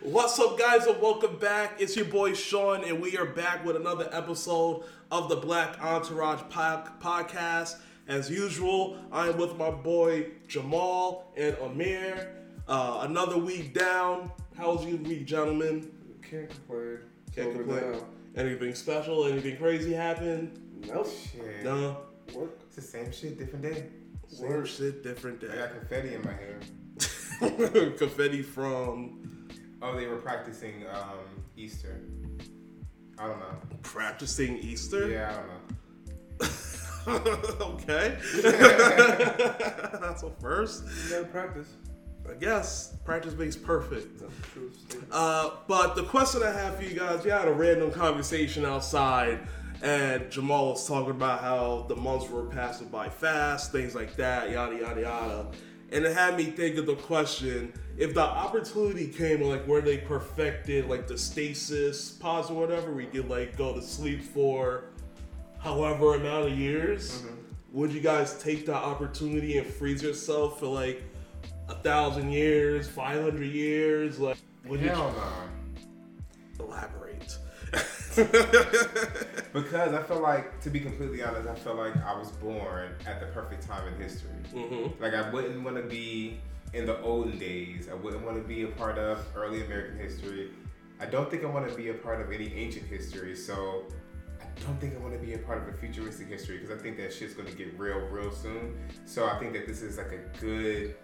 What's up, guys, and welcome back. It's your boy Sean, and we are back with another episode of the Black Entourage po- Podcast. As usual, I am with my boy Jamal and Amir. Uh, another week down. How was your week, gentlemen? Can't complain. Can't Over complain. now. Anything special? Anything crazy happened? Nope. Shit. No. Work. It's the same shit, different day. Same shit, different I day. got confetti in my hair. Confetti from Oh, they were practicing um, Easter. I don't know. practicing Easter. Yeah, I don't know. okay. That's a first. You gotta practice. I guess practice makes perfect. That's the truth. Uh, but the question I have for you guys, we had a random conversation outside, and Jamal was talking about how the months were passing by fast, things like that, yada yada yada. And it had me think of the question: if the opportunity came, like where they perfected like the stasis pause or whatever, we could like go to sleep for however amount of years, would you guys take that opportunity and freeze yourself for like a thousand years, five hundred years? Like, would you Hell no. elaborate? Because I feel like, to be completely honest, I feel like I was born at the perfect time in history. mm-hmm. Like I wouldn't want to be in the olden days. I wouldn't want to be a part of early American history. I don't think I want to be a part of any ancient history. So I don't think I want to be a part of a futuristic history because I think that shit's going to get real, real soon. So I think that this is like a good,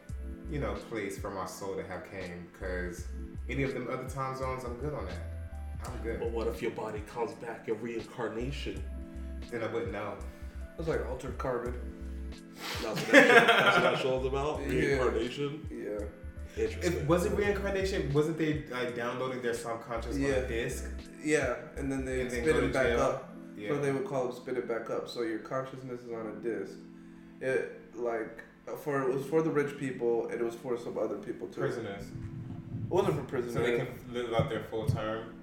you know, place for my soul to have came. Because any of them other time zones, I'm good on that. I'm good. But what if your body comes back in reincarnation? Then I wouldn't know. That's like altered carbon. That's what that, show, that's what that show's about. Reincarnation. Yeah. Interesting. It, was it reincarnation? Wasn't they like downloading their subconscious on Yeah. a disc? Yeah, and then they And spit go it back jail? up. Yeah. So they would call it spit it back up. So your consciousness is on a disc. It like for it was for the rich people and it was for some other people too. prisoners. It wasn't for prisoners. So they can live out their full term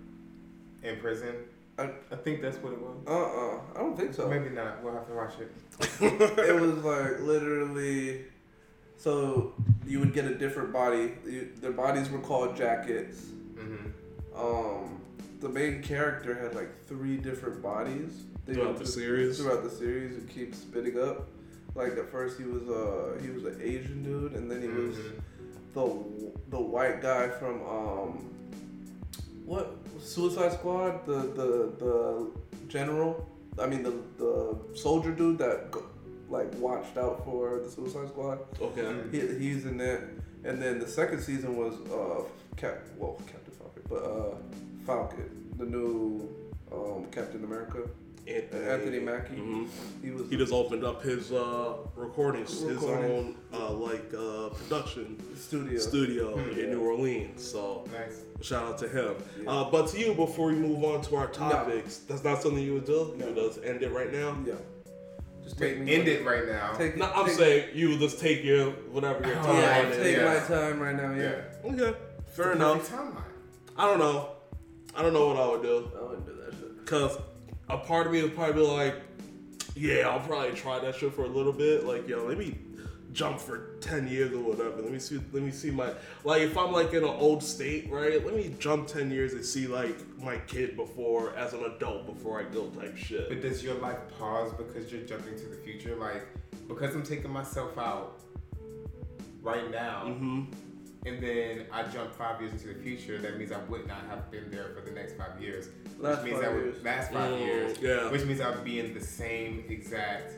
in prison. I- I think that's what it was. Uh uh I don't think so. Maybe not. We'll have to watch it. it was like literally so you would get a different body you, their bodies were called jackets Mm-hmm. um the main character had like three different bodies They Throughout would the just- series? throughout the series it keeps spitting up like at first he was uh he was an asian dude and then he was Mhm. the the white guy from um what suicide squad the the the general i mean the the soldier dude that like watched out for the suicide squad? Okay. he, he's in it. And then the second season was uh cap well captain falcon but uh falcon the new um captain america Anthony, Anthony Mackie. Mhm. he was He just opened up his uh, recordings, his own uh, like uh, production the studio studio in New Orleans. So Nice. shout out to him. Yeah. Uh, but to you, before we move on to our topics, that's not something you would do. No. You would just end it right now. yeah just Take, take me end it right now. take No, I'm take, saying you would just take your whatever your Oh, time yeah Right, take yeah. my time right now yeah, yeah. Okay, fair It's enough. Timeline. I don't know. I don't know what I would do. I wouldn't do that shit Cause a part of me would probably be like, yeah, I'll probably try that shit for a little bit. Like, yo, let me jump for ten years or whatever. Let me see. Let me see my like if I'm like in an old state, right? Let me jump ten years and see like my kid before as an adult before I go type shit. But does your life pause because you're jumping to the future? Like, because I'm taking myself out right now, hmm and then I jump five years into the future, that means I would not have been there for the next five years. Last which means five I would years. last five Mm, years. yeah. Which means I'd be in the same exact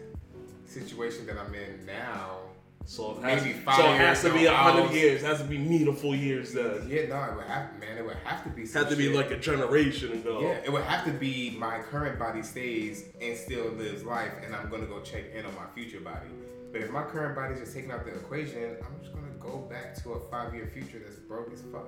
situation that I'm in now. So it has, Maybe five so it has to be a hundred years. It has to be meaningful years then. Yeah, no, it would have man, it would have to be It some had to be shit. like a generation ago. Yeah, it would have to be my current body stays and still lives life, and I'm gonna go check in on my future body. But if my current body's just taking out the equation, I'm just gonna go back to a five year future that's broke as fuck.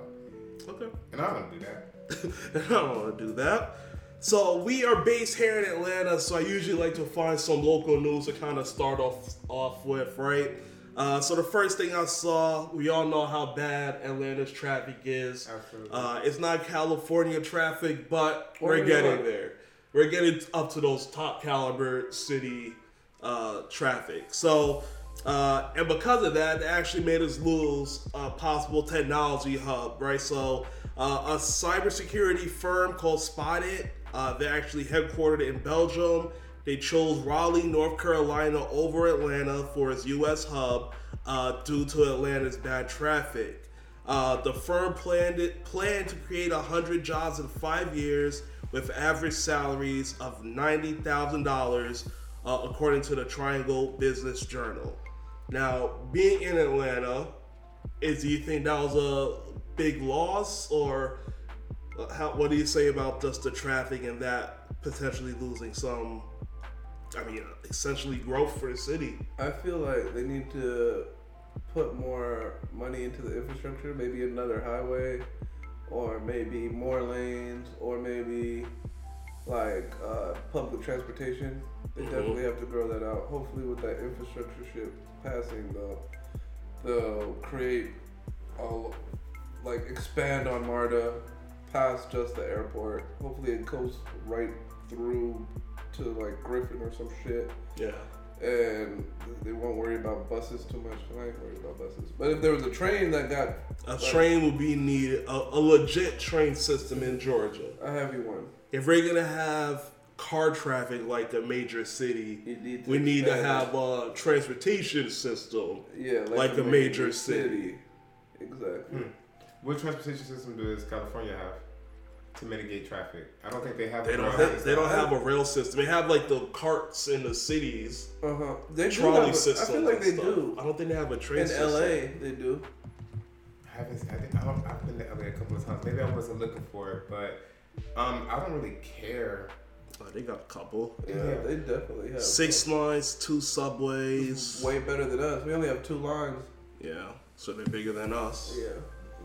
Okay. And I don't wanna do that. I don't want to do that. So we are based here in Atlanta, so I usually like to find some local news to kind of start off off with, right? Uh, so the first thing I saw, we all know how bad Atlanta's traffic is. Absolutely. Uh, it's not California traffic, but Or we're getting York. there. We're getting up to those top caliber city uh, traffic. So Uh, and because of that, they actually made us lose a possible technology hub, right? So, uh, a cybersecurity firm called Spotted, uh, they're actually headquartered in Belgium. They chose Raleigh, North Carolina over Atlanta for its U.S. hub uh, due to Atlanta's bad traffic. Uh, the firm planned it, planned to create 100 jobs in five years with average salaries of $90,000, uh, according to the Triangle Business Journal. Now, being in Atlanta, is do you think that was a big loss, or uh, how, what do you say about just the traffic and that potentially losing some? I mean, essentially growth for the city. I feel like they need to put more money into the infrastructure, maybe another highway, or maybe more lanes, or maybe like uh, public transportation. They Mhm. definitely have to grow that out. Hopefully, with that infrastructure ship passing, they'll they'll create a like expand on MARTA past just the airport. Hopefully, it goes right through to like Griffin or some shit Yeah. and they won't worry about buses too much. I ain't worried about buses. But if there was a train that got A train would be needed, a, a legit train system in Georgia. a heavy one, If we're gonna have car traffic like a major city, need we need to have a transportation system. yeah, like a major city. Exactly. Hmm. What transportation system does California have to mitigate traffic? I don't think they have. They don't have, they don't have a rail system. They have like the carts in the cities, Uh huh. They do trolley have a, I systems. feel like they stuff. do. I don't think they have a train In system. LA, they do. I haven't. I think I don't, I've been to LA a couple of times. Maybe I wasn't looking for it, but um, I don't really care. Oh, they got a couple. Yeah, Yeah. they definitely have. Six lines, two subways. Way better than us. We only have two lines. Yeah, so they're bigger than us. Yeah.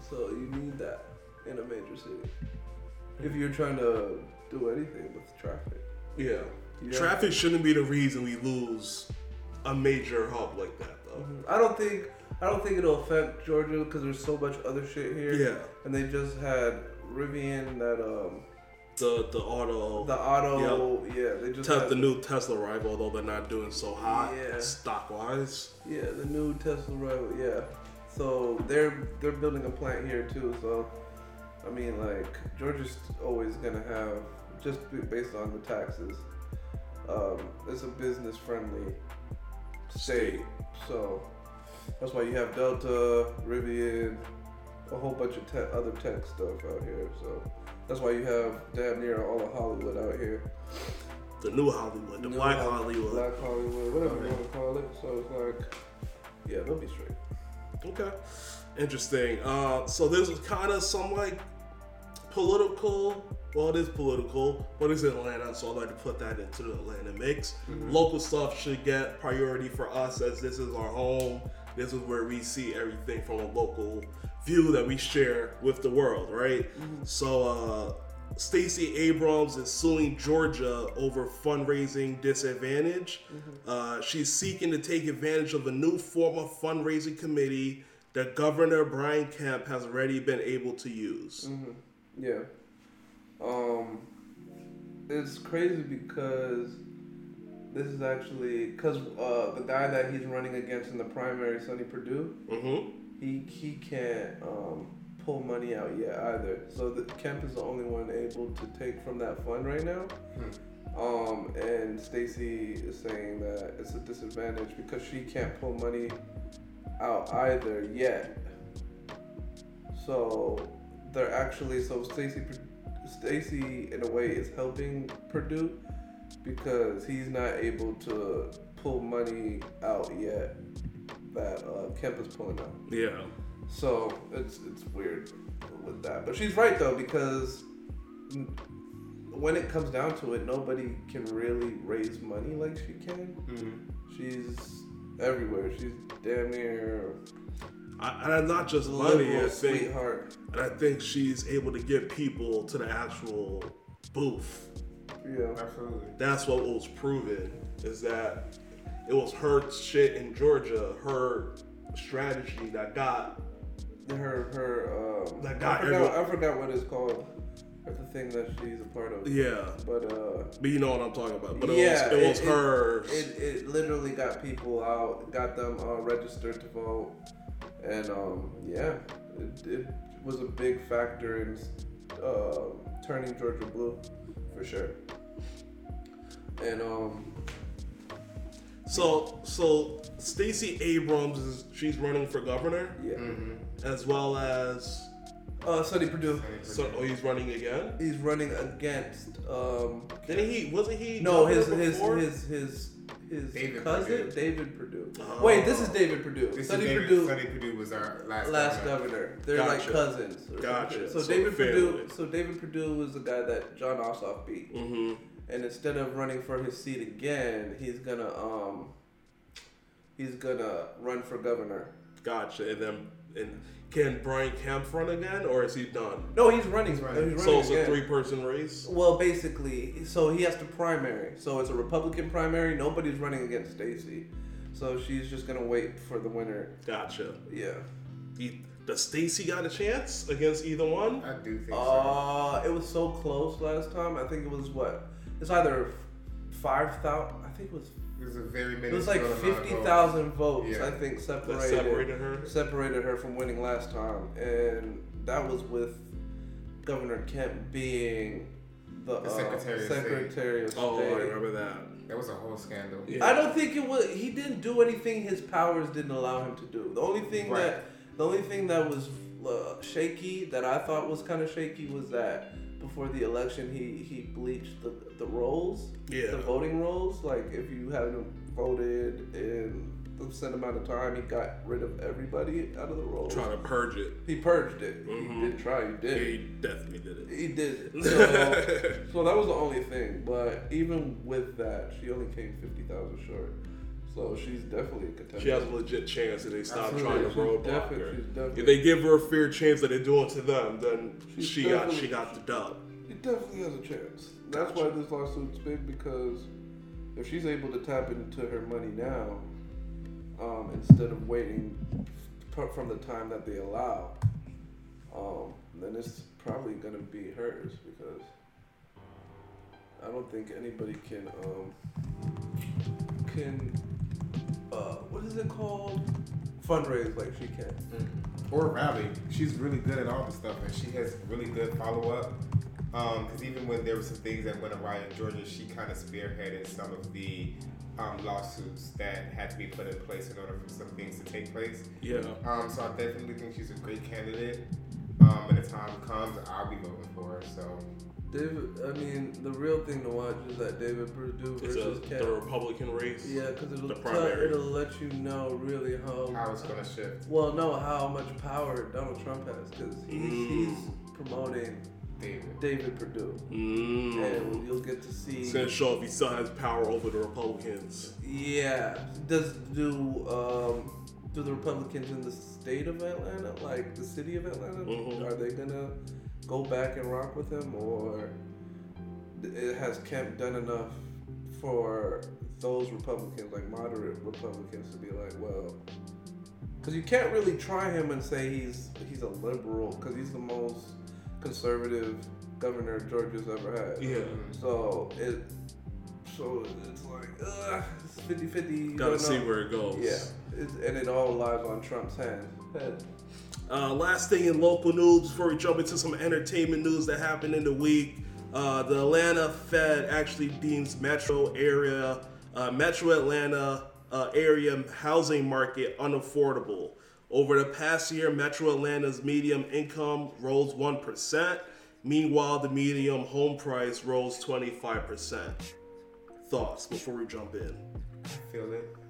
So you need that in a major city if you're trying to do anything with traffic. Yeah. You have- Traffic shouldn't be the reason we lose a major hub like that, though. Mhm. I don't think I don't think it'll affect Georgia because there's so much other shit here. Yeah. And they just had Rivian that um The the auto the auto yeah. they just te- the new Tesla rival although they're not doing so hot Yeah. stock wise. yeah the new Tesla rival yeah. So they're they're building a plant here too so I mean like Georgia's always gonna have just based on the taxes um it's a business friendly state. So that's why you have Delta Rivian a whole bunch of tech, other tech stuff out here so that's why you have damn near all of Hollywood out here The new Hollywood, the New black Hol- Hollywood. Black Hollywood, whatever you want to call it. So it's like, yeah, they'll be straight. Okay, interesting. Uh, so this is kind of some like political. Well, it is political, but it's in Atlanta, so I'd like to put that into the Atlanta mix. Local stuff should get priority for us as this is our home. This is where we see everything from a local view that we share with the world, right? So, uh, Stacey Abrams is suing Georgia over fundraising disadvantage. Uh, she's seeking to take advantage of a new form of fundraising committee that Governor Brian Kemp has already been able to use. Yeah. Um, it's crazy because this is actually because uh, the guy that he's running against in the primary, Sonny Perdue, Mm-hmm. He he can't um, pull money out yet either. So the, Kemp is the only one able to take from that fund right now. Um, and Stacey is saying that it's a disadvantage because she can't pull money out either yet. So they're actually so Stacey Stacey in a way is helping Perdue because he's not able to pull money out yet that uh, Kemp is pulling out. Yeah. So it's it's weird with that, but she's right though because when it comes down to it, nobody can really raise money like she can. Mhm. She's everywhere. She's damn near I, and I'm not just a money, I think, sweetheart. and I think she's able to get people to the actual booth. Yeah, Absolutely. That's what was proven is that it was her shit in Georgia, her strategy that got her her um. That got I forgot, everyone- I forgot what it's called. The thing that she's a part of. Yeah, But uh, but you know what I'm talking about. But it yeah, was it was it, hers. It, it literally got people out, got them uh, registered to vote, and um, yeah, it, it was a big factor in uh, turning Georgia blue, for sure. And um, so so Stacey Abrams is she's running for governor yeah, Mm-hmm. as well as uh, Sonny Perdue, so oh he's running again. he's running against um, Didn't he? Wasn't he? no his his his his his David cousin Perdue. David Perdue. Oh. Wait, this is David Perdue. This Sonny is David, Perdue. Sonny Perdue was our last, last governor. governor. They're like cousins. Gotcha. So, So David Perdue. family. So David Perdue was the guy that Jon Ossoff beat, Mhm. And instead of running for his seat again, he's gonna um, he's gonna run for governor. Gotcha. And then and can Brian Kemp run again, or is he done? No, he's running. He's running. He's running So it's a three-person race. Well, basically, so he has to primary. So it's a Republican primary. Nobody's running against Stacey. So she's just gonna wait for the winner. Gotcha. Yeah. He, does Stacey got a chance against either one? I do think so. Uh, it was so close last time. I think it was what? It's either five thousand. I think it was. It was a very It was like minuscule amount of fifty votes. votes. Yeah. I think separated That separated her. separated her from winning last time, and that was with Governor Kemp being the, The uh, Secretary of State. Secretary of State. Oh, I remember that. That was a whole scandal. Yeah. I don't think it was. He didn't do anything his powers didn't allow him to do. The only thing Right. that the only thing that was uh, shaky that I thought was kind of shaky was that before the election he he bleached the the rolls, Yeah. the voting rolls. Like if you hadn't voted in the set amount of time, he got rid of everybody out of the rolls. Trying to purge it. He purged it. Mhm. He didn't try. He Yeah, did. he definitely did it. He did it. So, so that was the only thing. But even with that, she only came fifty thousand short. So she's definitely a contender. She has a legit chance if they stop Absolutely. trying to roadblock her. definitely- If they give her a fair chance that they do it to them, then She's she got she got the dub. She definitely has a chance. That's Gotcha. why this lawsuit's big because if she's able to tap into her money now, um, instead of waiting from the time that they allow, um, then it's probably gonna be hers because I don't think anybody can um, can uh, what is it called fundraise like she can. Mhm. Or rally. She's really good at all the stuff, and she has really good follow up. Because even when there were some things that went awry in Georgia, she kind of spearheaded some of the um, lawsuits that had to be put in place in order for some things to take place. Yeah. Um, so I definitely think she's a great candidate. Um, when the time comes, I'll be voting for her. So David, I mean, the real thing to watch is that David Perdue It's a, versus Cat. the Republican race. Yeah, because it'll tell, it'll let you know really how. how it's gonna shift. Well, no, how much power Donald Trump has because he's, Mm. he's promoting David. David Perdue, Mm. and you'll get to see. It's gonna show if he still has power over the Republicans. Yeah, does do um do the Republicans in the state of Atlanta, like the city of Atlanta, Mhm. are they gonna go back and rock with him, or it has Kemp done enough for those Republicans, like moderate Republicans, to be like, well, because you can't really try him and say he's he's a liberal, because he's the most conservative governor Georgia's ever had. Yeah. So it, so it's like, ugh, it's 50 50. You Gotta don't see know. where it goes. Yeah, it's, and it all lies on Trump's hand. head. Uh, last thing in local news before we jump into some entertainment news that happened in the week. Uh, the Atlanta Fed actually deems metro area, uh, metro Atlanta uh, area housing market unaffordable. Over the past year, Metro Atlanta's medium income rose 1%. Meanwhile, the medium home price rose 25%. Thoughts before we jump in? I feel it.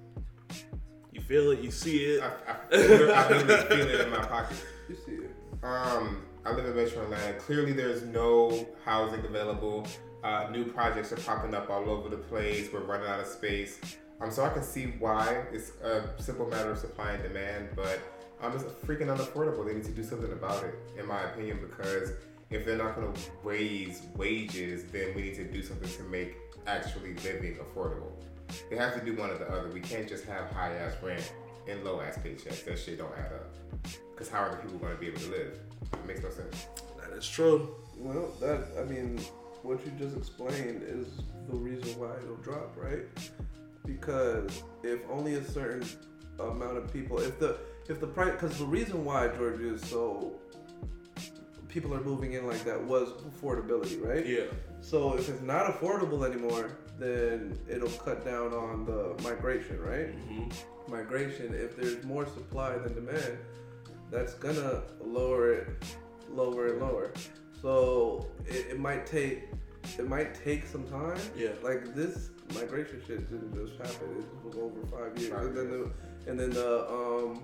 You feel it, you see it. I, I, feel, I really feel it in my pocket. You see it. Um, I live in Metro Atlanta. Clearly, there's no housing available. Uh, new projects are popping up all over the place. We're running out of space. Um, so I can see why it's a simple matter of supply and demand, but um, it's freaking unaffordable. They need to do something about it, in my opinion, because if they're not going to raise wages, then we need to do something to make actually living affordable. They have to do one or the other. We can't just have high ass rent and low ass paychecks. That shit don't add up. Because how are the people going to be able to live? It makes no sense. That is true. Well, that I mean, what you just explained is the reason why it'll drop, right? Because if only a certain amount of people, if the if the price, because the reason why Georgia is so people are moving in like that was affordability, right? Yeah. So if it's not affordable anymore, then it'll cut down on the migration, right? hmm Migration. If there's more supply than demand, that's gonna lower it, lower and lower. So it, it might take, it might take some time. Yeah. Like this migration shit didn't just happen. It was over five years, Five and then the, and then the um.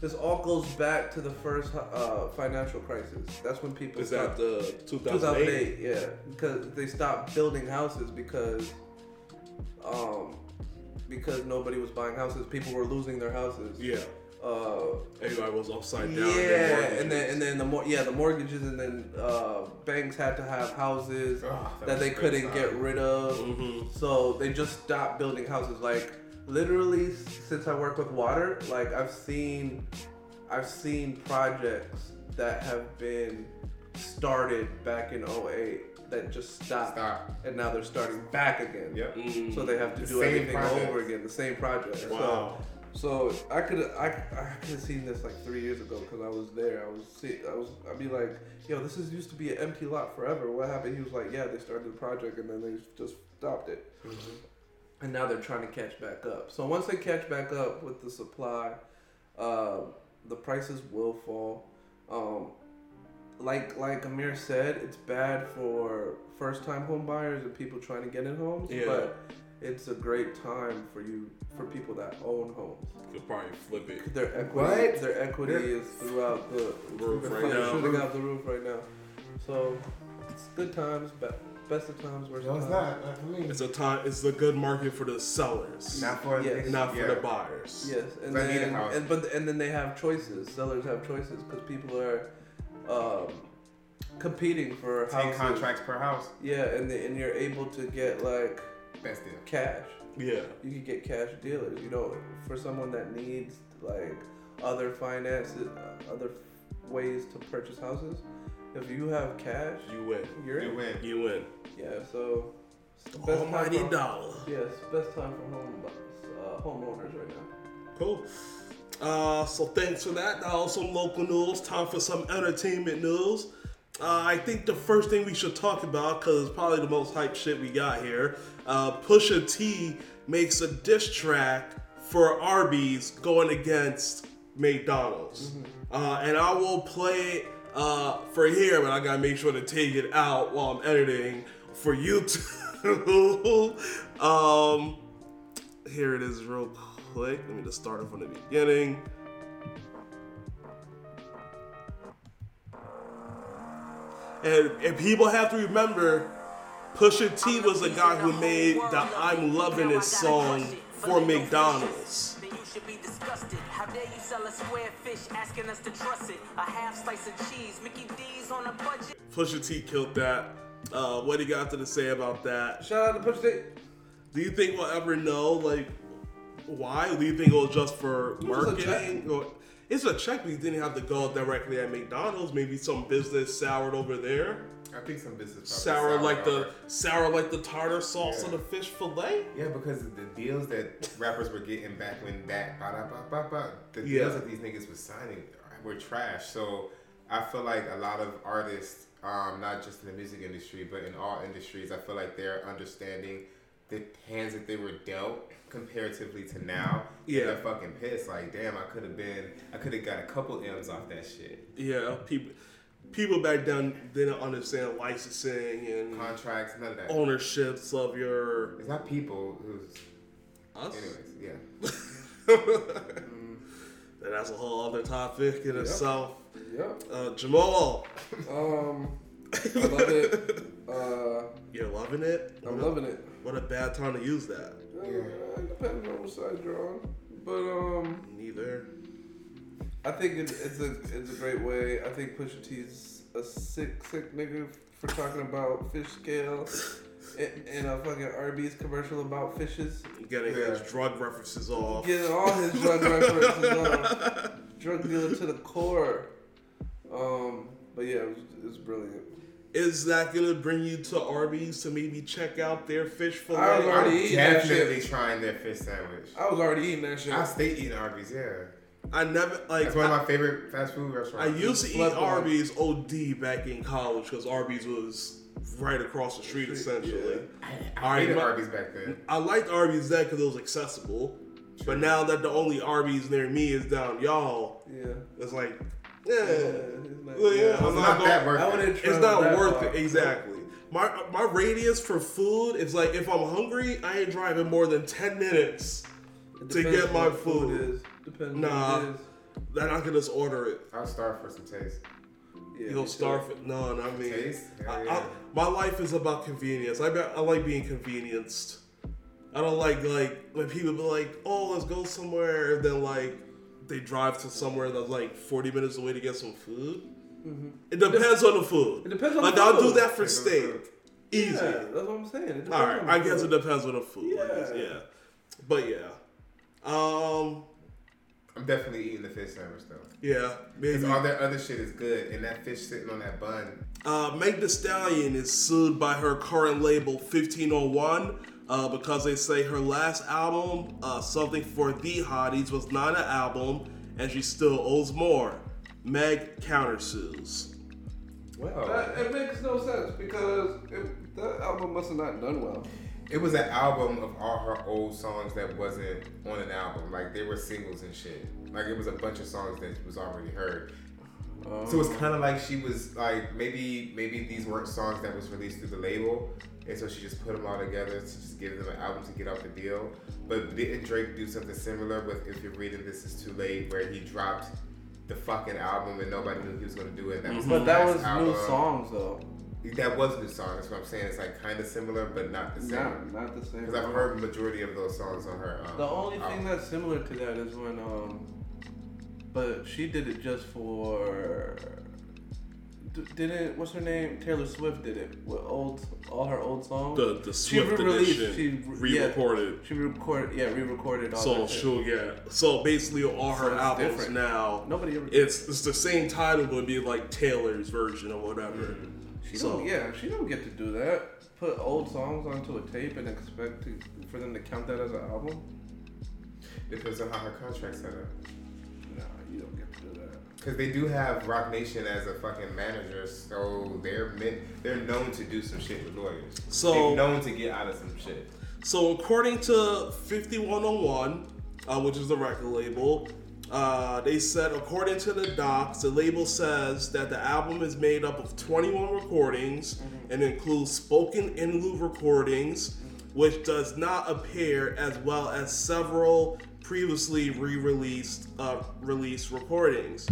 This all goes back to the first uh, financial crisis. That's when people Is stopped- that the 2008? 2008, yeah, because they stopped building houses because, um, because nobody was buying houses. People were losing their houses. Yeah. Uh, Everybody was upside yeah, down. mortgages. and then and then the more yeah the mortgages and then uh, banks had to have houses Ugh, that was they couldn't time. get rid of. Mhm. So they just stopped building houses. Like literally, since I work with water, like I've seen, I've seen projects that have been started back in 08 that just stopped, Stop. and now they're starting back again. Yep. Mm. So they have to The do everything projects. over again, the same project. Wow. So, so I could I, I could have seen this like three years ago because I was there. I was see I was I'd be like, yo, this is used to be an empty lot forever. What happened? He was like, yeah, they started the project and then they just stopped it and now they're trying to catch back up. So once they catch back up with the supply, um, the prices will fall. Um, like like Amir said, it's bad for first time home buyers and people trying to get in homes, Yeah. but it's a great time for you for people that own homes. Could probably flip it. Their equity What? their equity Yeah. is throughout the Roof right now. shooting out the roof right now. So it's good times, be- best of times, worst No, of it's times. not. Not for me. It's a time. It's a good market for the sellers, Not for Yes. not for yeah. the buyers. Yes, and So I need then house. and but and then they have choices. Sellers have choices because people are um, competing for Ten houses. contracts per house. Yeah, and the, and you're able to get like Best deal. cash. Yeah. You can get cash dealers. You know, for someone that needs like other finances, uh, other ways to purchase houses. If you have cash, You win. you're You in. win. You win. Yeah, so it's the best time Almighty for, dollar. Yes, best time for home uh, homeowners right now. Cool. Uh, so thanks for that. Now some local news. Time for some entertainment news. Uh, I think the first thing we should talk about, because it's probably the most hype shit we got here. Uh, Pusha T makes a diss track for Arby's going against McDonald's, uh, and I will play it uh, for here, but I gotta make sure to take it out while I'm editing for YouTube. um, here it is, real quick. Let me just start it from the beginning. And, and people have to remember, Pusha T was the guy who made the I'm Loving It song for McDonald's. Then you should be disgusted. How dare you sell a square fish asking us to trust it? A half slice of cheese, Mickey D's on a budget. Pusha T killed that. Uh, what do you got to say about that? Shout out to Push T. Do you think we'll ever know, like, why? Do you think it was just for marketing? Or, it's a check, but you didn't have to go directly at McDonald's. Maybe some business soured over there. I think some business Sour probably like the sour like the tartar sauce Yeah. on the fish fillet. Yeah, because the deals that rappers were getting back when that ba da ba ba ba, the Yeah. deals that these niggas was signing were trash. So I feel like a lot of artists, um, not just in the music industry, but in all industries, I feel like they're understanding the hands that they were dealt comparatively to now. Yeah. they're fucking pissed. Like, damn, I could have been, I could have got a couple M's off that shit. Yeah, people people back then didn't understand licensing and Contracts, none of that. ownerships of your It's not people who's, us. anyways, yeah. And that's a whole other topic in itself. Yep. Uh, Jamal, Um, I love it. Uh, you're loving it. I'm What a- loving it. What a bad time to use that. Uh, depends on what side you're on, but um, Neither. I think it, it's a it's a great way. I think Pusha T's a sick sick nigga for talking about fish scale in, in a fucking Arby's commercial about fishes. Getting Yeah. his drug references off. Getting all his drug references on. Drug dealer to the core. Um, But yeah, it was, it was brilliant. Is that gonna bring you to Arby's to maybe check out their fish fillet? I was already I'm eating that definitely shit. trying their fish sandwich. I was already eating that shit. I stay eating Arby's, yeah. I never like. That's one of my favorite fast food restaurants. I used to eat Slept on. Arby's OD back in college because Arby's was right across the street essentially. I, All I hated my- Arby's back then. I liked Arby's then because it was accessible, but now that the only Arby's near me is down y'all, yeah. it's like, yeah, it's not- Well, yeah, yeah, I'm not not that worth it. it's not worth it exactly. My my radius for food is like if I'm hungry, I ain't driving more than ten minutes It to get my what the food. is. Depends Nah. what it is. Then I can just order it. I'll starve for some taste. Yeah, You'll me too. starve it. No, not me. Taste? Hell I, yeah. I, my life is about convenience. I, be, I like being convenienced. I don't like like when people be like, "Oh, let's go somewhere," and then like they drive to somewhere that's like forty minutes away to get some food. It depends on the food. Mm-hmm. It depends on like the I'll do that for Depends steak. food. Easy. Yeah, that's what I'm saying. It depends All right, the I guess food. it depends on the food. I guess, Yeah. yeah. But yeah. Um. I'm definitely eating the fish sandwich though. Yeah. Because all that other shit is good, and that fish sitting on that bun. Uh, Meg Thee Stallion is sued by her current label 1501 uh, because they say her last album, uh, Something for the Hotties, was not an album and she still owes more. Meg countersues. Well, That, it makes no sense because it, that album must have not done well. It was an album of all her old songs that wasn't on an album. Like they were singles and shit. Like it was a bunch of songs that was already heard. So it's oh. kind of like she was like maybe maybe these weren't songs that was released through the label, and so she just put them all together to just give them an album to get off the deal. But didn't Drake do something similar with "If You're Reading This Is Too Late," where he dropped the fucking album and nobody knew he was gonna do it. That was mm-hmm. But that was album. new songs though. That was new song. That's what I'm saying. It's like kind of similar, but not the same. Not, not the same. Because I've heard majority of those songs on her. Um, The only thing that's similar to that is when um, but she did it just for. Didn't what's her name? Taylor Swift did it with old all her old songs. The the Swift re-released- edition she re- yeah. re-recorded. She recorded, yeah, re-recorded all So that. shit. she'll get so basically all her So albums different. now. Nobody ever. It's it's the same title, but it'd be like Taylor's version or whatever. She So don't, yeah, she don't get to do that. Put old songs onto a tape and expect to, for them to count that as an album. Depends on how her contract's set up. Nah, you don't get to do that. Because they do have Roc Nation as a fucking manager, so they're meant, they're known to do some shit with lawyers. So- they're known to get out of some shit. So according to 5101, uh, which is the record label, uh, they said according to the docs, the label says that the album is made up of 21 recordings and includes spoken in lieu recordings, which does not appear as well as several previously re-released uh, released recordings.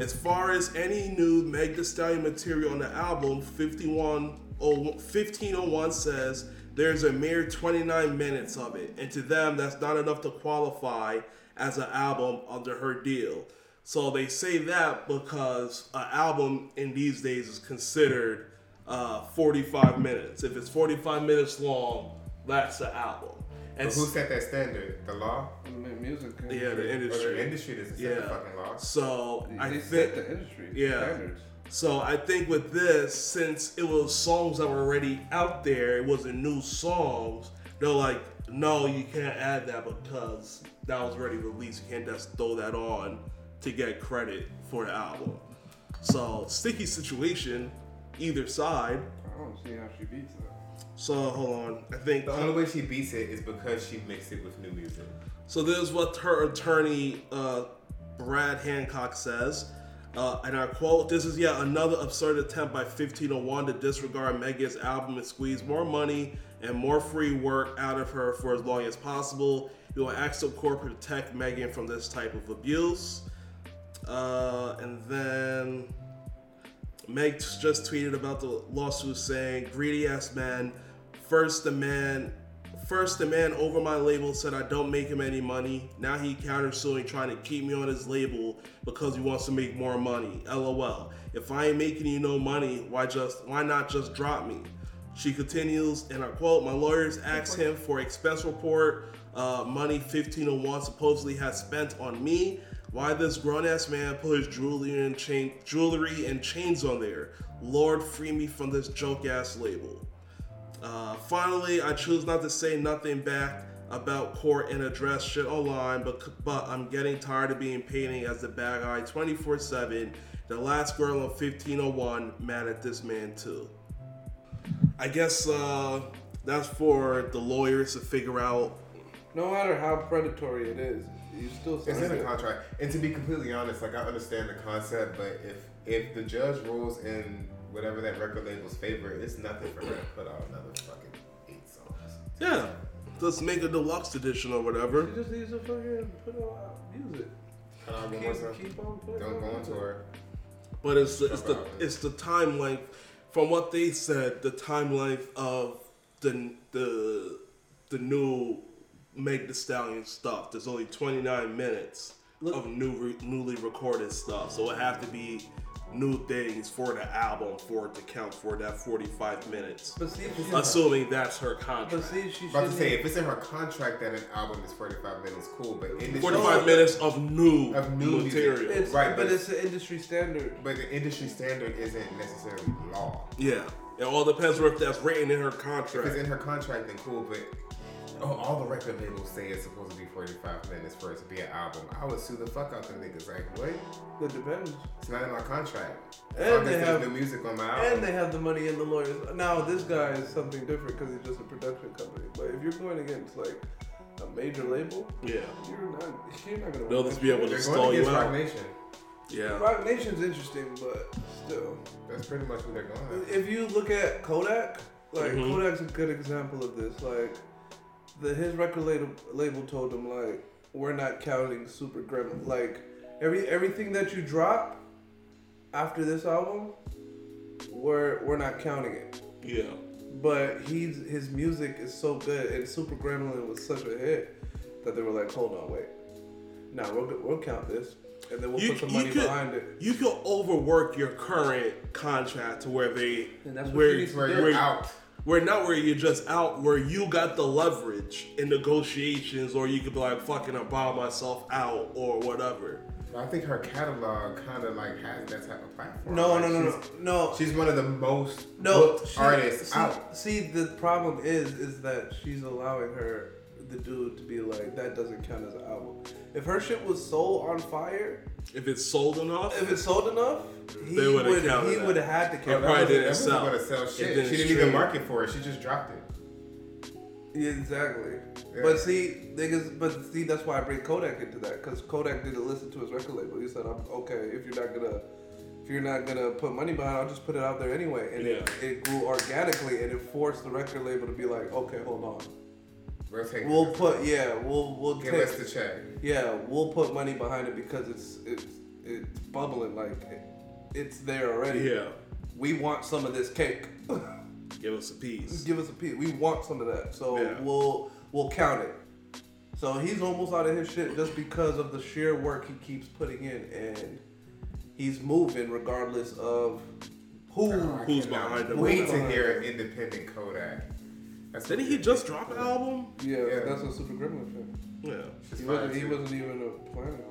As far as any new Meg Thee Stallion material on the album, 51 1501 says there's a mere 29 minutes of it, and to them, that's not enough to qualify as an album under her deal. So they say that because an album in these days is considered uh, 45 minutes. If it's 45 minutes long, that's an album. And But who set that standard? The law? I mean, music. yeah, the Or industry. the industry doesn't set Yeah. the fucking law. So They I set think the industry yeah. standards. So I think with this, since it was songs that were already out there, it wasn't new songs. They're like, no, you can't add that because that was already released. You can't just throw that on to get credit for the album. So sticky situation, either side. I don't see how she beats that. So hold on, I think The only way she beats it is because she mixed it with new music. So this is what her attorney, uh, Brad Hancock, says. Uh, and I quote, This is yet another absurd attempt by 1501 to disregard Megan's album and squeeze more money and more free work out of her for as long as possible. We will ask the court to protect Megan from this type of abuse. Uh, and then Meg just tweeted about the lawsuit saying, "Greedy ass man. First the man, first the man over my label said I don't make him any money. Now he countersuing, trying to keep me on his label because he wants to make more money. LOL. If I ain't making you no money, why just why not just drop me?" She continues, and I quote, My lawyers asked him for expense report, uh, money 1501 supposedly has spent on me. Why this grown ass man put his jewelry and chain, jewelry and chains on there? Lord, free me from this joke ass label. Uh, finally, I choose not to say nothing back about court and address shit online, but but I'm getting tired of being painted as the bad guy 24/7. The last girl in 1501, mad at this man too. I guess uh, that's for the lawyers to figure out. No matter how predatory it is, you still It's in the it. contract. And to be completely honest, like I understand the concept, but if if the judge rules in whatever that record label's favor, it's nothing for her to put out another fucking eight songs. Yeah, just make a deluxe edition or whatever. She just needs to fucking put it out, music. Cut out one more song. Keep, keep on putting Don't go out. on tour. But it's it's the it. it's the time length. From what they said, the time length of the the the new Meg Thee Stallion stuff. There's only 29 minutes Look- of new re, newly recorded stuff, so it have to be new things for the album for it to count for that 45 minutes. But see, she, Assuming that's her but contract. see, she About to say, if it's in her contract that an album is 45 minutes, cool. But industry, 45 minutes of new, Of new material. It's, Right, but but- it's an industry standard. But the industry standard isn't necessarily law. yeah, it all depends on if that's written in her contract. If it's in her contract, then cool. But oh, all the record labels say it's supposed to be 45 minutes for it to be an album. I would sue the fuck out them niggas. Like, what? It depends. It's not in my contract. And they have- the music on my album. And they have the money and the lawyers. Now this guy is something different because he's just a production company. But if you're going against like a major label, Yeah, you're not you're not gonna. They'll just be able shit. to They're stall going you against out. Roc Nation. yeah. Roc Nation's interesting, but still, That's pretty much what they're going. if you look at Kodak, like Mhm. Kodak's a good example of this. Like, the his record label label told him like we're not counting Super Gremlin. Like every everything that you drop after this album, we're we're not counting it. Yeah. But he's his music is so good, and Super Gremlin was such a hit that they were like, hold on, wait. Now we'll we'll count this, and then we'll You, put some money could behind it. you could overwork your current contract to where they And that's where where you're out. Where not where you're just out where you got the leverage in negotiations or you could be like fucking I buy myself out or whatever. I think her catalog kind of like has that type of platform. No, Like, no, no, no, she's- no. She's one of the most No, booked she- artists see, out. See, the problem is, is that she's allowing her, the dude, to be like, that doesn't count as an album. If her shit was so on fire, If it's sold enough, if it sold enough, he They would've counted he would have had to It count. probably didn't sell. gonna sell It shit. didn't She didn't stream. even market for it. She just dropped it. Yeah, exactly. Yeah. But see, niggas, but see, that's why I bring Kodak into that because Kodak didn't listen to his record label. He said, "I'm okay if you're not gonna, if you're not gonna put money behind, it, I'll just put it out there anyway." And it, it grew organically, and it forced the record label to be like, "Okay, hold on, We'll take we'll this. put yeah, we'll we'll Give take us the check. yeah, we'll put money behind it because it's it's it's bubbling like it, it's there already. yeah, We want some of this cake. give us a piece. give us a piece. We want some of that, so Yeah. we'll we'll count it. So he's almost out of his shit just because of the sheer work he keeps putting in, and he's moving regardless of who. I Who's behind him? Wait Who's to hear him? independent Kodak. That's Didn't he just drop an album? Yeah, Yeah. that's a Super Gremlin thing. Yeah. He wasn't, he wasn't even a planning on.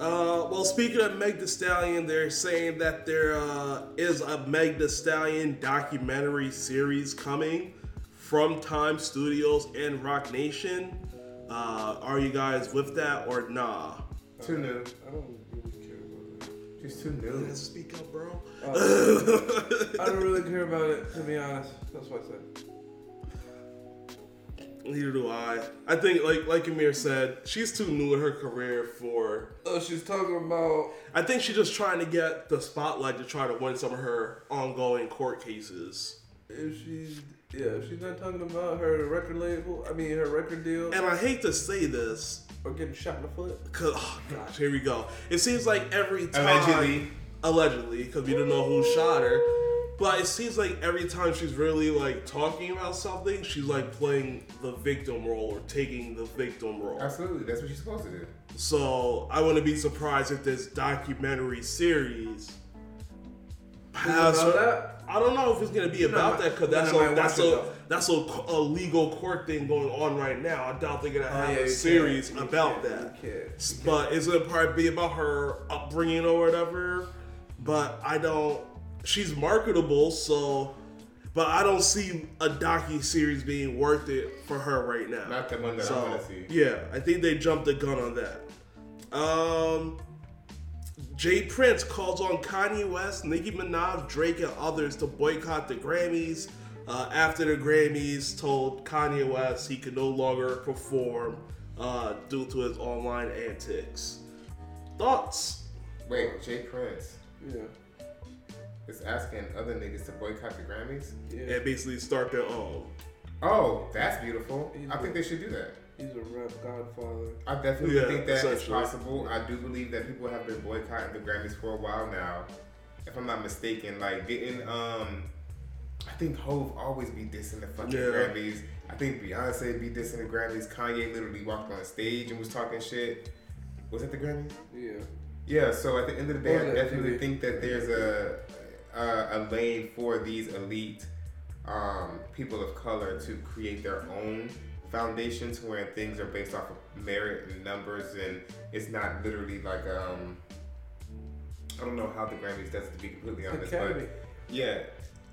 Uh, well, speaking of Meg Thee Stallion, they're saying that there uh, is a Meg Thee Stallion documentary series coming from Time Studios and Roc Nation. Uh, are you guys with that or nah? Too new. I don't really care about it. She's too new. Speak up, bro. I don't really care about it, to be honest. That's what I said. Neither do I. I think, like like Amir said, she's too new in her career for. Oh, she's talking about. I think she's just trying to get the spotlight to try to win some of her ongoing court cases. If she's yeah, if she's not talking about her record label, I mean her record deal, And I hate to say this, or getting shot in the foot. Cause oh gosh, here we go. It seems like every time Allegedly. allegedly, because we don't know who shot her. But it seems like every time she's really like talking about something, she's like playing the victim role or taking the victim role. Absolutely. That's what she's supposed to do. So I wouldn't be surprised if this documentary series that? I don't know if it's gonna be about that because that's a that's watch it, a that's a, a legal court thing going on right now. I doubt they're gonna Oh, have yeah, a series you about can't- that. you can't. But it's gonna probably be about her upbringing or whatever. But I don't. She's marketable, so. But I don't see a docu series being worth it for her right now. Not the one that I So want to see. yeah, I think they jumped the gun on that. Um, J. Prince calls on Kanye West, Nicki Minaj, Drake, and others to boycott the Grammys. Uh, after the Grammys told Kanye West he could no longer perform uh, due to his online antics. Thoughts? Wait, J. Prince Yeah. Is asking other niggas to boycott the Grammys. Yeah. And basically start their own. Oh, that's beautiful. He's I think they should do that. He's a rap godfather. I definitely Yeah, think that it's possible. I do believe that people have been boycotting the Grammys for a while now. If I'm not mistaken, like didn't um I think Hove always be dissing the fucking Yeah. Grammys. I think Beyonce be dissing the Grammys. Kanye literally walked on stage and was talking shit. Was it the Grammys? Yeah. Yeah, so at the end of the day, Or I definitely think that there's a, a a lane for these elite um, people of color to create their own foundations where things are based off of merit and numbers, and it's not literally like um, I don't know how the Grammys does it to be completely honest, Academy. but yeah,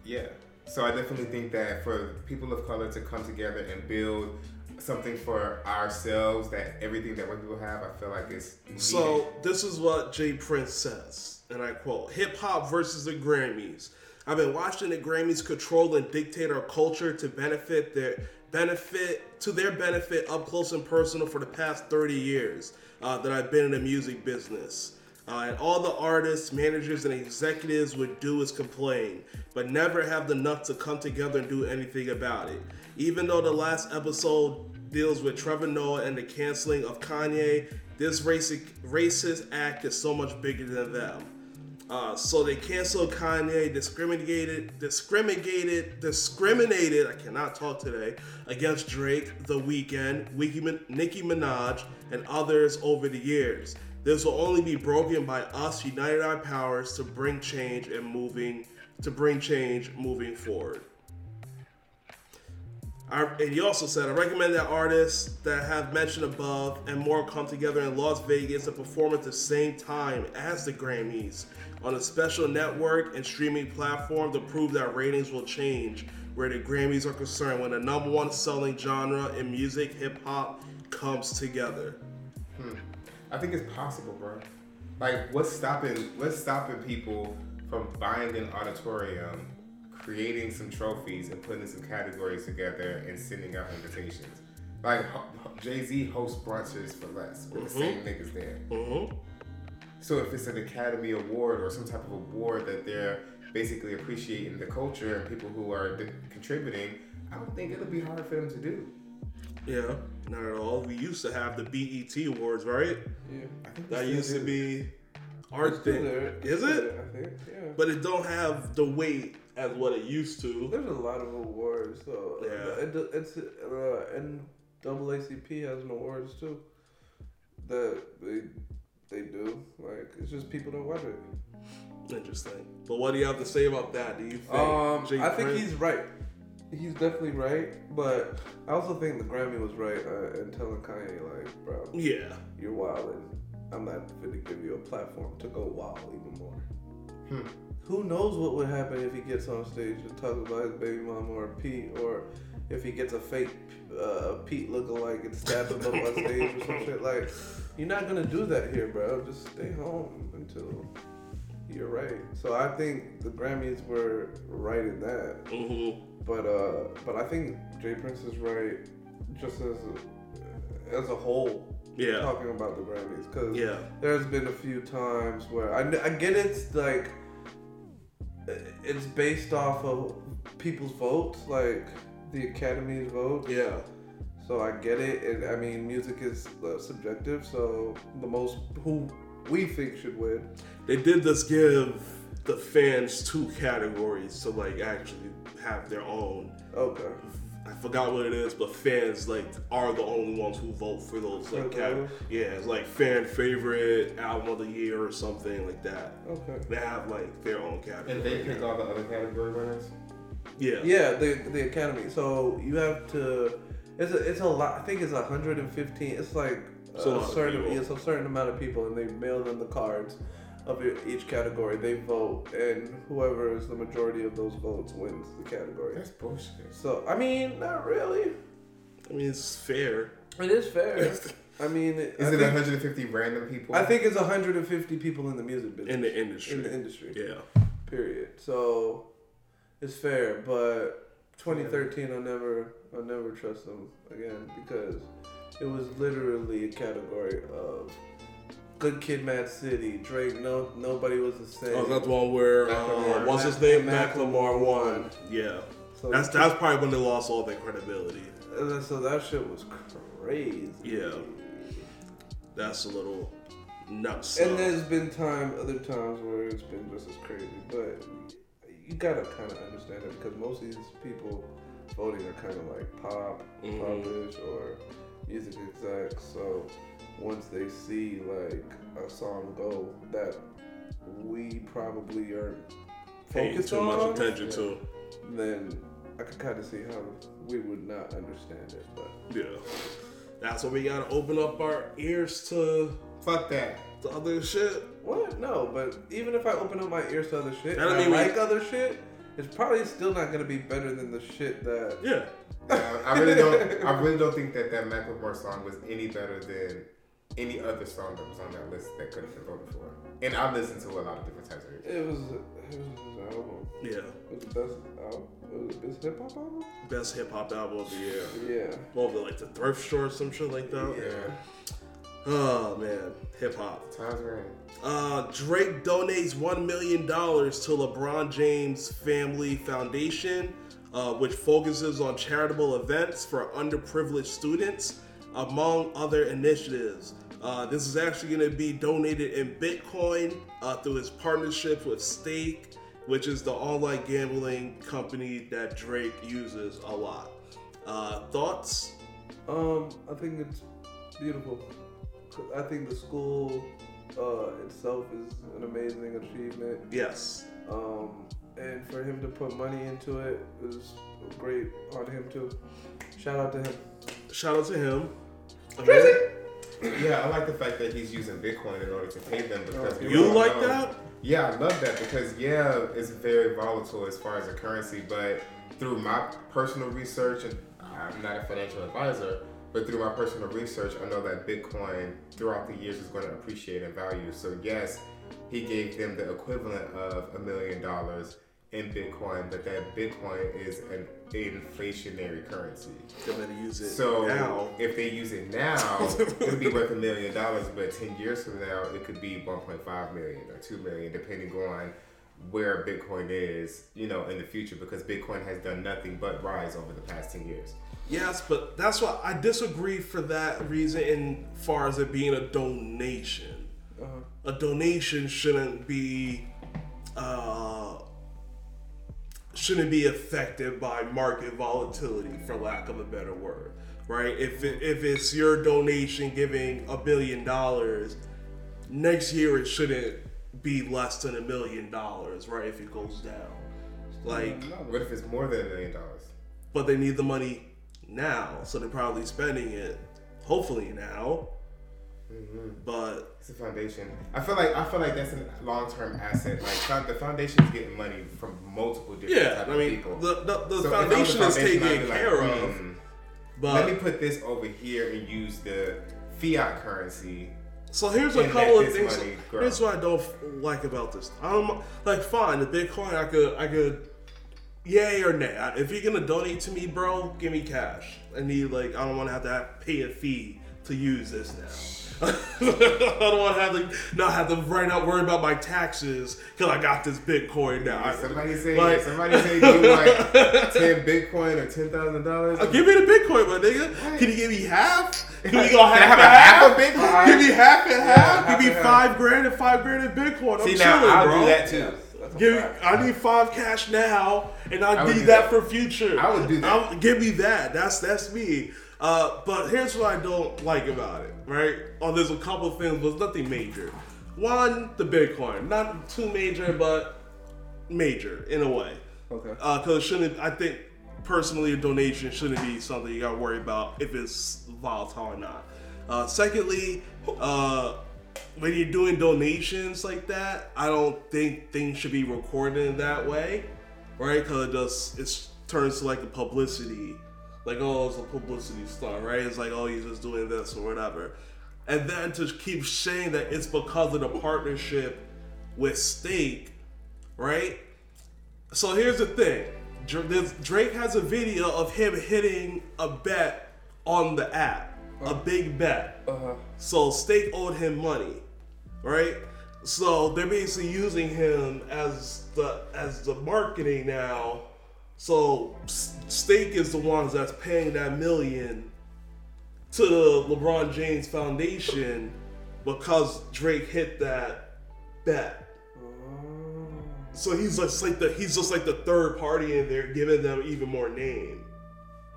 yeah. So I definitely think that for people of color to come together and build something for ourselves that everything that white people have, I feel like it's needed. So this is what J. Prince says, and I quote: "Hip hop versus the Grammys. I've been watching the Grammys control and dictate our culture to benefit their benefit to their benefit up close and personal for the past 30 years uh, that I've been in the music business." Uh, and all the artists, managers, and executives would do is complain, but never have the nuts to come together and do anything about it. Even though the last episode deals with Trevor Noah and the canceling of Kanye, this racist, racist act is so much bigger than them. Uh, so they canceled Kanye, discriminated, discriminated, discriminated. I cannot talk today against Drake, The Weeknd, Nicki Minaj, and others over the years. This will only be broken by us united our powers to bring change and moving to bring change moving forward. I, and he also said, I recommend that artists that have mentioned above and more come together in Las Vegas and perform at the same time as the Grammys on a special network and streaming platform to prove that ratings will change where the Grammys are concerned when the number one selling genre in music, hip hop, comes together. I think it's possible, bro. Like, what's stopping? What's stopping people from buying an auditorium, creating some trophies, and putting some categories together and sending out invitations? Like, Jay Z hosts brunches for less with the same niggas there. Mm-hmm. So if it's an Academy Award or some type of award that they're basically appreciating the culture and people who are d- contributing, I don't think it'll be hard for them to do. Yeah, not at all. We used to have the BET Awards, right? Yeah. I think That used to be our It's thing. there. Is it? there, I think. Yeah. But it don't have the weight as what it used to. There's a lot of awards, though. Yeah. It, it's uh, NAACP has an awards too. That they they do. Like it's just people don't watch it. Interesting. But what do you have to say about that? Do you think? Um, Jay I think Prince- he's right. He's definitely right, but I also think the Grammy was right uh, in telling Kanye like, bro, Yeah. you're wild, and I'm not going to give you a platform to go wild even more. Hmm. Who knows what would happen if he gets on stage and talks about his baby mama or Pete, or if he gets a fake uh, Pete lookalike and stabs him up on stage or some shit. Like, you're not gonna do that here, bro. Just stay home until you're right. So I think the Grammys were right in that. Mm-hmm. But uh, but I think J. Prince is right, just as a, as a whole. Yeah. Talking about the Grammys, because Yeah. there's been a few times where I, I get it's like it's based off of people's votes, like the Academy's vote. Yeah. So I get it, and I mean music is uh, subjective. So the most who we think should win. They did this give the fans two categories to like actually have their own Okay. I forgot what it is, but fans like are the only ones who vote for those like For cat- yeah, it's like fan favorite album of the year or something like that. Okay. They have like their own category. And they pick all the other category winners. yeah. Yeah, the the academy. So you have to. It's a it's a lot. I think it's 115. It's like It's a uh, lot a of certain it's a certain amount of people, and they mail them the cards of e- each category. They vote, and whoever is the majority of those votes wins the category. That's bullshit. So I mean, not really. I mean, it's fair. It is fair. I mean, is I it think, 150 random people? I think it's 150 people in the music business in the industry. in the industry. yeah. Period. So it's fair, but 2013, I never, I never trust them again because it was literally a category of Good Kid, Mad City, Drake. No, nobody was the same. Oh, is that the one where uh, what's his name? Macklemore won. Yeah. so That's that's probably when they lost all their credibility. and then- so that shit was crazy. Yeah. That's a little nuts. And there's been time, other times where it's been just as crazy, but you gotta kind of understand it because most of these people voting are kind of like pop, Mhm. popish, or music execs. So once they see like a song go that we probably aren't paying focused too much on, attention to. then I can kind of see how we would not understand it. But Yeah. That's why we gotta open up our ears to Fuck that. the other shit. what? No, but even if I open up my ears to other shit, That and don't I mean we- like other shit. It's probably still not gonna be better than the shit that Yeah. Uh, I really don't. I really don't think that that Macklemore song was any better than any other song that was on that list that could have been voted for. And I listened to a lot of different types of music. It was, it was his album. Yeah. It was the best album. It was the best hip hop album. Best hip hop album of the year. Yeah. Well, was it, like the thrift store or some shit like that? Yeah, Oh man, hip hop. times in. Uh, Drake donates $1 million to LeBron James Family Foundation, uh, which focuses on charitable events for underprivileged students, among other initiatives. Uh, this is actually going to be donated in Bitcoin uh, through his partnership with Stake, which is the online gambling company that Drake uses a lot. Uh, thoughts? Um, I think it's beautiful. I think the school uh, itself is an amazing achievement. Yes. Um, and for him to put money into it is a great on him too. Shout out to him. Shout out to him. Crazy. Yeah, I like the fact that he's using Bitcoin in order to pay them because You like know- that? Yeah, I love that because yeah, it's very volatile as far as a currency. But through my personal research, and I'm not a financial advisor, but through my personal research, I know that Bitcoin throughout the years is going to appreciate in value. So yes, he gave them the equivalent of a million dollars in Bitcoin, but that Bitcoin is an inflationary currency. To use it So now. if they use it now, it would be worth a million dollars, but ten years from now, it could be one point five million or two million, depending on where Bitcoin is, you know, in the future, because Bitcoin has done nothing but rise over the past ten years. Yes, but that's why I disagree for that reason. In far as it being a donation, Uh-huh. a donation shouldn't be uh, shouldn't be affected by market volatility, for lack of a better word. Right? If it, if it's your donation giving a billion dollars, next year it shouldn't be less than a million dollars. Right? If it goes down, like What if it's more than a million dollars? but they need the money now, so they're probably spending it. Hopefully now, but It's a foundation. I feel like I feel like that's a long term asset. Like the foundation's getting money from multiple different yeah, type I of people. the the, the So I foundation is foundation, taken be like, care of, hmm, but Let me put this over here and use the fiat currency. So here's a couple of things. money. Here's what I don't like about this. I'm like, fine, the Bitcoin, I could, I could, yay or nay. If you're gonna donate to me, bro, give me cash. I need like, I don't want to have to have, pay a fee to use this now. I don't want to have to not have to right now worry about my taxes because I got this Bitcoin now. I- Somebody say like- somebody say you like ten Bitcoin or ten thousand dollars. Uh, give me the Bitcoin, my nigga. Can you give me half? Can we go Can I half have and a half half? of Bitcoin? Give me half and half. half Give me five grand and five grand in Bitcoin. I'm See chilling, now I'll bro. do that too. Give me. I need five cash now, and I, I need that, that. for future. I would do that. I'll- give me that. That's that's me. Uh, but here's what I don't like about it. Right? Oh, there's a couple of things, but nothing major. One, the Bitcoin, not too major, but major in a way. Okay. Because it shouldn't. I think personally, a donation shouldn't be something you got to worry about if it's volatile or not. Uh, secondly, uh, when you're doing donations like that, I don't think things should be recorded in that way, right? Because it does it turns to like a publicity, like oh, it's a publicity stunt, right? It's like oh, he's just doing this or whatever, and then to keep saying that it's because of the partnership with Stake, right? So here's the thing: Drake has a video of him hitting a bet on the app, a big bet. Uh-huh. So Stake owed him money, right? So they're basically using him as the as the marketing now. So Stake is the ones that's paying that million to the LeBron James Foundation because Drake hit that bet. Oh. So he's just like the he's just like the third party in there, giving them even more name.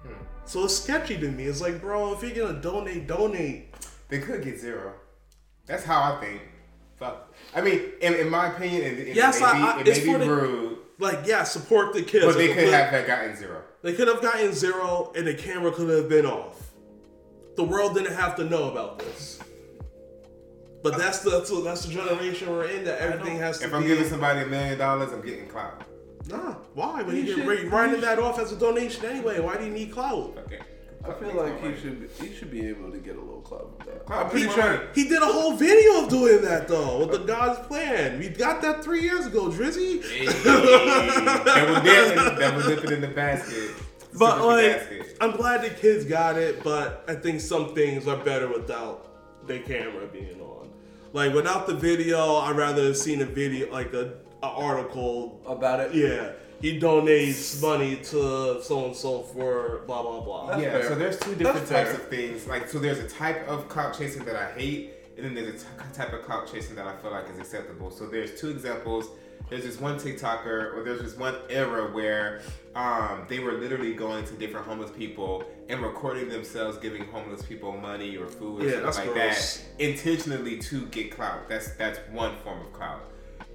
Hmm. So it's sketchy to me. It's like, bro, if you're gonna donate, donate. They could get zero. That's how I think. Fuck. I mean, in, in my opinion, it, it Yes, may be, I- it may for be the- rude, Like, yeah, support the kids. but they could the- have gotten zero. They could have gotten zero, and the camera could have been off. The world didn't have to know about this. But that's the that's the, that's the generation we're in. That everything has to If be. I'm giving somebody a million dollars, I'm getting clout. nah, why? When You you, get should- you writing should- that off as a donation anyway, why do you need clout? Okay. I feel like he should he should be able to get a little club with that. Clout I'm pretty is sure. money. He did a whole video of doing that though, with the God's plan. We got that three years ago, Drizzy. double dipping, double dipping in the basket. But Super like, basket. I'm glad the kids got it, but I think some things are better without the camera being on. Like without the video, I'd rather have seen a video, like a, a article. About it. Yeah, he donates money to so and so for blah blah blah. That's yeah, fair. so there's two different That's types fair. of things. Like, so there's a type of clout chasing that I hate, and then there's a t- type of clout chasing that I feel like is acceptable. So there's two examples. There's this one TikToker, or there's this one era where um, they were literally going to different homeless people and recording themselves giving homeless people money or food or Yeah, something that's like gross. that, intentionally to get clout. That's that's one form of clout.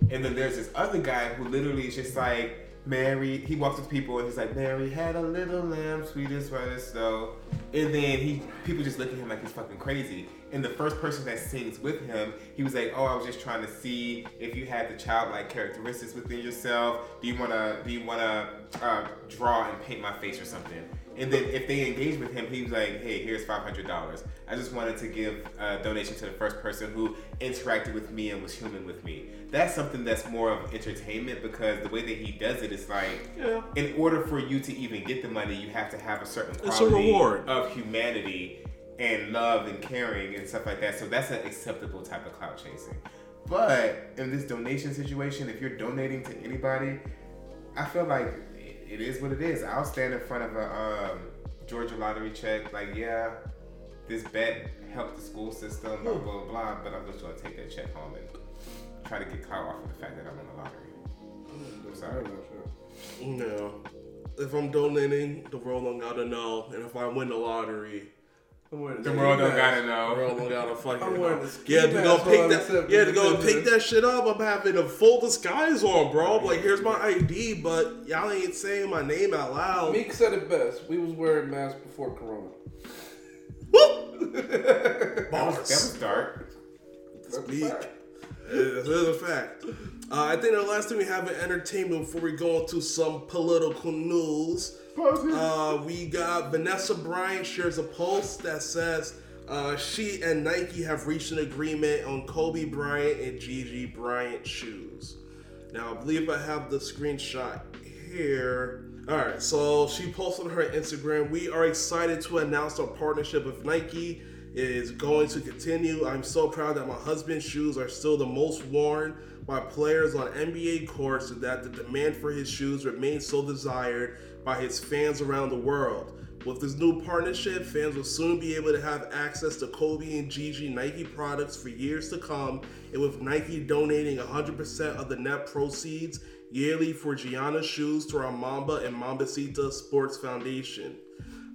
And then there's this other guy who literally is just like, Mary, he walks with people and he's like, Mary had a little lamb, sweet as white as snow. And then he, people just look at him like he's fucking crazy. And the first person that sings with him, he was like, oh, I was just trying to see if you had the childlike characteristics within yourself. Do you wanna, do you wanna uh, draw and paint my face or something? And then if they engage with him, he was like, hey, here's $500. I just wanted to give a donation to the first person who interacted with me and was human with me. That's something that's more of entertainment because the way that he does it is like, Yeah. in order for you to even get the money, you have to have a certain It's a reward. of humanity and love and caring and stuff like that. So that's an acceptable type of clout chasing. But in this donation situation, if you're donating to anybody, I feel like it- is what it is. I'll stand in front of a um, Georgia lottery check, like, yeah, this bet helped the school system, blah, blah, blah, blah, but I'm just gonna take that check home and try to get clout off of the fact that I won the lottery. I'm sorry. No. If I'm donating, the world don't gotta know. And if I win the lottery, I'm wearing the world don't gotta know. the know. world don't gotta fucking I'm know. wearing a ski Yeah, to go pick that. Yeah, to go pick that shit up. I'm having a full disguise on, bro. I'm like, here's my ID, but y'all ain't saying my name out loud. Meek said it best. We was wearing masks before Corona. Woo! That was, that was dark. That's a Meek. fact. It is a fact. Uh, I think the last thing we have in entertainment before we go into some political news. Uh, we got Vanessa Bryant shares a post that says uh, she and Nike have reached an agreement on Kobe Bryant and Gigi Bryant shoes. Now, I believe I have the screenshot here. All right, so she posted on her Instagram. We are excited to announce our partnership with Nike is going to continue. I'm so proud that my husband's shoes are still the most worn by players on NBA courts and that the demand for his shoes remains so desired by his fans around the world. With this new partnership, fans will soon be able to have access to Kobe and Gigi Nike products for years to come, and with Nike donating 100% of the net proceeds yearly for Gianna shoes to our Mamba and Mambacita Sports Foundation.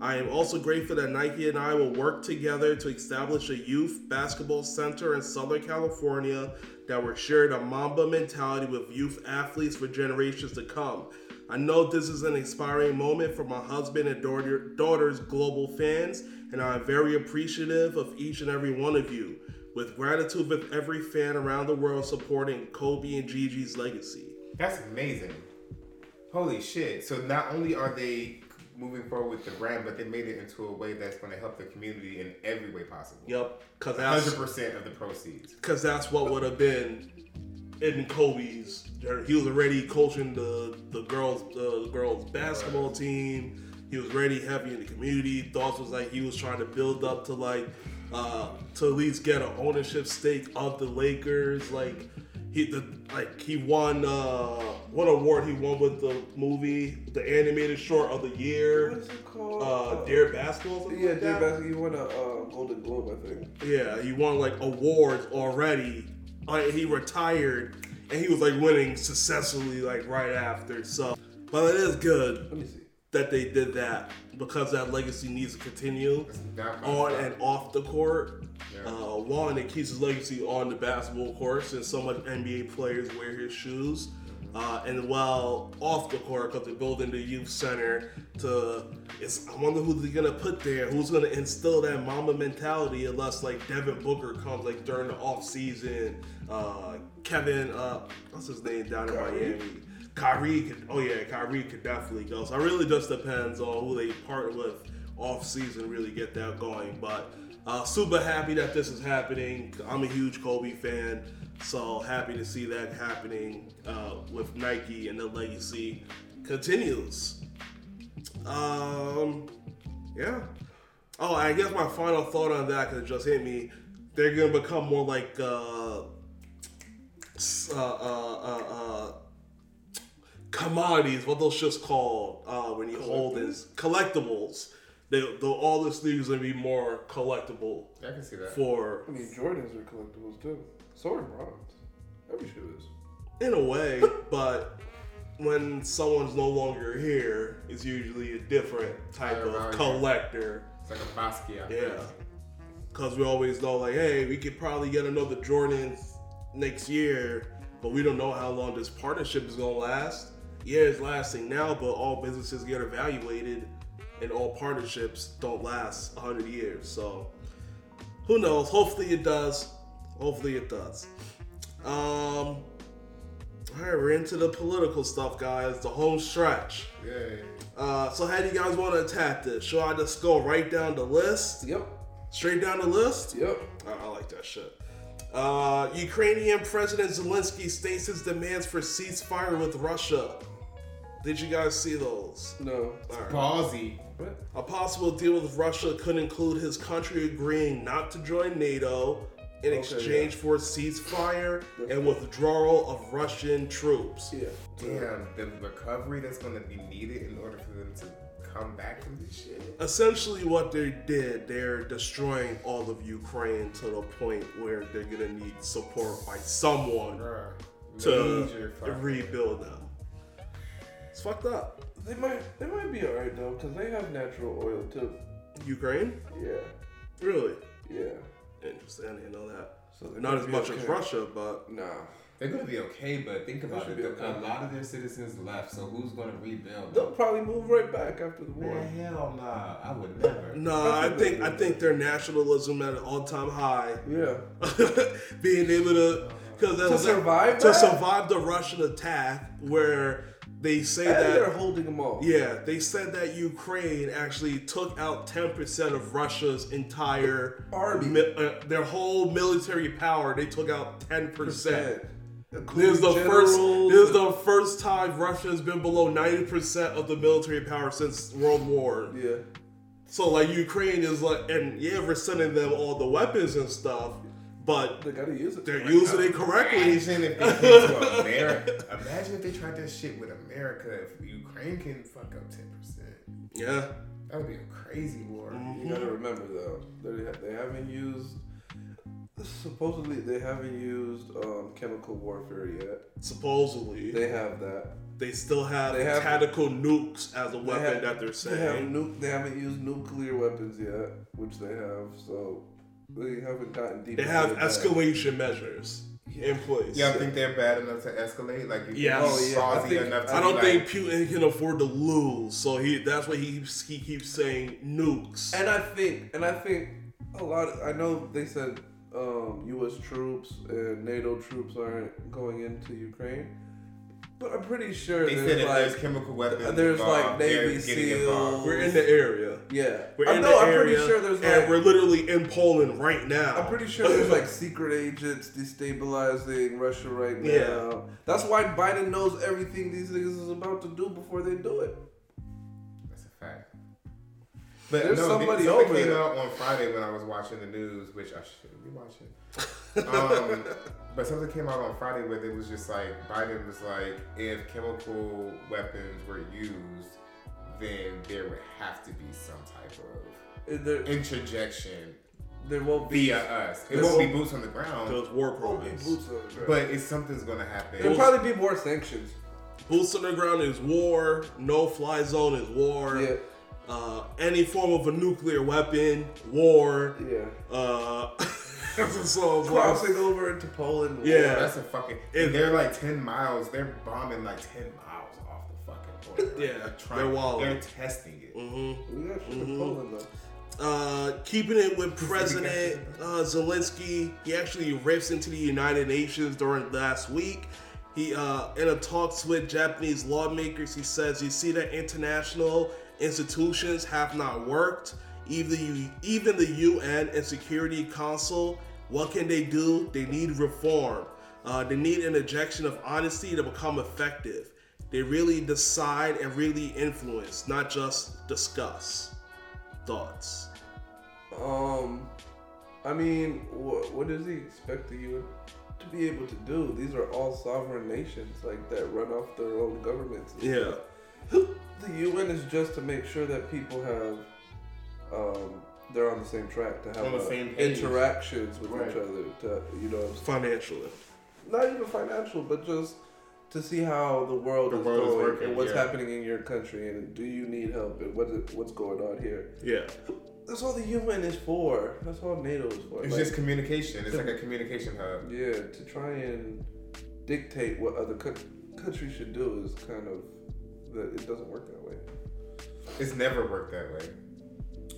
I am also grateful that Nike and I will work together to establish a youth basketball center in Southern California that will share the Mamba mentality with youth athletes for generations to come. I know this is an inspiring moment for my husband and daughter, daughter's global fans, and I am very appreciative of each and every one of you. With gratitude with every fan around the world supporting Kobe and Gigi's legacy. That's amazing. Holy shit. So not only are they moving forward with the brand, but they made it into a way that's going to help the community in every way possible. Yep, because that's 100% of the proceeds. because that's what would have been in Kobe's. He was already coaching the the girls the girls basketball team. He was already heavy in the community. Thoughts was like he was trying to build up to like uh, to at least get an ownership stake of the Lakers. Like he the like he won uh, what award he won with the movie the animated short of the year. is it called? Uh, Dear Basketball. Yeah, like Dear? Basketball. You won a uh, Golden Globe, I think. Yeah, he won like awards already. Like he retired and he was like winning successfully like right after. So, but it is good Let me see. that they did that because that legacy needs to continue on and off the court. Yeah. Uh, one, it keeps his legacy on the basketball court since so much NBA players wear his shoes. Uh, and while off the court, because they're building the youth center to, it's, I wonder who they're gonna put there. Who's gonna instill that Mamba mentality? Unless like Devin Booker comes like during the off season. Uh, Kevin, uh, what's his name down in Kyrie? Miami? Kyrie could, oh yeah, Kyrie could definitely go. So it really just depends on who they partner with off season, really get that going. But uh, super happy that this is happening. I'm a huge Kobe fan, so happy to see that happening uh, with Nike and the legacy continues. Um, yeah. Oh, I guess my final thought on that because it just hit me. They're gonna become more like uh, uh, uh, uh, uh, commodities. What those shits called uh, when you hold is collectibles. They, they, all this thing is gonna be more collectible I can see that. for, I mean, Jordans are collectibles too. So are bronze. Every shoe is. in a way, but when someone's no longer here, it's usually a different type of collector. It's like a Basquiat. Yeah. Because we always know, like, hey, we could probably get another Jordans next year, but we don't know how long this partnership is going to last. Yeah, it's lasting now, but all businesses get evaluated, and all partnerships don't last 100 years. So, who knows? Hopefully it does. Hopefully it does. Um, all right, we're into the political stuff, guys. The home stretch. Yay. Uh, so, how do you guys want to attack this? Should I just go right down the list? Yep. Straight down the list? Yep. I, I like that shit. Uh, Ukrainian President Zelensky states his demands for ceasefire with Russia. Did you guys see those? No. All right. Ballsy. What? A possible deal with Russia could include his country agreeing not to join NATO in Okay, exchange yeah. for a ceasefire That's and cool. withdrawal of Russian troops. Yeah. Damn, the recovery that's going to be needed in order for them to come back from this shit. Essentially, what they did, they're destroying all of Ukraine to the point where they're gonna need support by someone Bruh. to rebuild them. It's fucked up. They might. They might be alright though, cause they have natural oil too. Ukraine? Yeah. Really? Yeah. Interesting. I didn't that. So Not as much okay. as Russia, but Nah. They're gonna be okay, but think about it. okay. A lot of their citizens left, so who's gonna rebuild? They'll probably move right back after the war. Man, hell nah. I would never. no, I think I think their nationalism at an all-time high. Yeah. Being able to because To survive to that? survive the Russian attack, where they say And they're holding them all. yeah, they said that Ukraine actually took out ten percent of Russia's entire Army. mi- uh, their whole military power. They took out ten percent. This is the first. This is the first time Russia has been below ninety percent of the military power since World War. Yeah. So like Ukraine is like, and yeah, we're sending them all the weapons and stuff, but They gotta use it. they're using it correctly. Imagine if they came to America. Imagine if they tried that shit with America. If Ukraine can fuck up ten percent, Yeah, that would be a crazy war. You gotta remember though, they, haven't used Supposedly they haven't used um, chemical warfare yet. Supposedly, they, They have that. They still have, they have- tactical nukes as a weapon have- that they're They have saying. nu- They haven't used nuclear weapons yet, which they have. So they haven't gotten deep. They into have that. escalation measures in place. Yeah, I think they're bad enough to escalate. Like, you Yes. Oh, yeah, I think- enough to I don't like, think Putin can afford to lose, so he that's why he keeps, he keeps saying nukes. And I think, and I think a lot. Of, I know they said um, U.S. troops and NATO troops aren't going into Ukraine, but I'm pretty sure They said there's if there's chemical weapons, uh, there's, like, involved, they're Navy SEALs. We're in the area. yeah. We're I in know. the I'm area, pretty sure there's like, and like. we're literally in Poland right now. I'm pretty sure there's like secret agents destabilizing Russia right now. Yeah. That's why Biden knows everything these niggas is about to do before they do it. That's a fact. But There's no, somebody somebody over came there. out on Friday when I was watching the news, which I shouldn't be watching. um, but something came out on Friday where it was just like Biden was like, if chemical weapons were used, then there would have to be some type of There, interjection there won't be. via us. It won't be won't- boots on the ground, Those war won't be crimes. boots on the ground. but it's something's gonna happen. There'll probably be more sanctions. Boots on the ground is war. No fly zone is war. Yeah, Uh, any form of a nuclear weapon, war. yeah. Uh, so it's like, Crossing over into Poland. Yeah. That's a fucking. If- and they're like ten miles. They're bombing like ten miles off the fucking border. Yeah, they're, trying, they're. They're testing it. mhm. We got shit Mhm. Poland though. Uh, keeping it with President uh, Zelensky, he actually rips into the United Nations during last week. He, uh, in a talks with Japanese lawmakers, he says, "You see that international institutions have not worked. Even the, even the UN and Security Council. What can they do? They need reform. Uh, they need an injection of honesty to become effective. They really decide and really influence, not just discuss." Thoughts. Um, I mean, what what does he expect the UN to be able to do? These are all sovereign nations, like that run off their own governments. Yeah. stuff. The UN is just to make sure that people have, um, they're on the same track to have On the uh, same page. interactions with Right. each other. To you know, Financially. not even financial, but just to see how the world The is world is going working, and what's yeah. happening in your country, and do you need help, and what is, what's going on here. Yeah. That's all the UN is for. That's all NATO is for. It's Like, just communication. It's like a communication hub. yeah, to try and dictate what other co- countries should do is kind of that it doesn't work that way. It's never worked that way.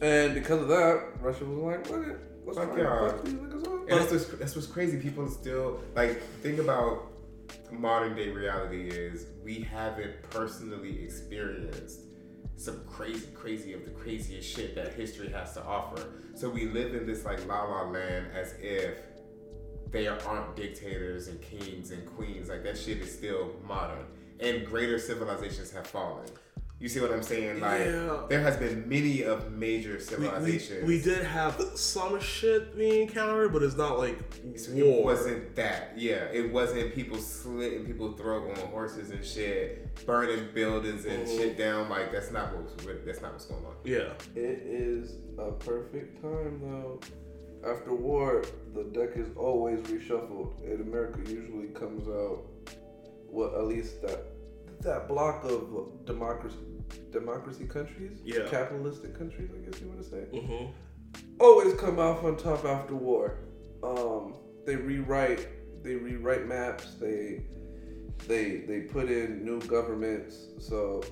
And because of that, Russia was like, "Fuck it, let's Fuck y'all." And that's what's, that's what's crazy. People still like think about modern day reality is we haven't personally experienced some crazy, crazy of the craziest shit that history has to offer. So we live in this like la la land as if there aren't dictators and kings and queens. Like that shit is still modern, and greater civilizations have fallen. You see what I'm saying? Like Yeah. there has been many of major We, we, civilizations. we did have some shit we encountered, but it's not like So war. It wasn't that. Yeah, it wasn't people slitting people's throat on horses and shit, burning buildings and Mhm. shit down. Like that's not what's really- that's not what's going on. Yeah. It is a perfect time though. After war, the deck is always reshuffled, and America usually comes out. Well, at least that that block of democracy, democracy countries, Yeah. capitalistic countries, I guess you want to say, Mm-hmm. always come off on top after war. Um, they rewrite, they rewrite maps. They they they put in new governments. So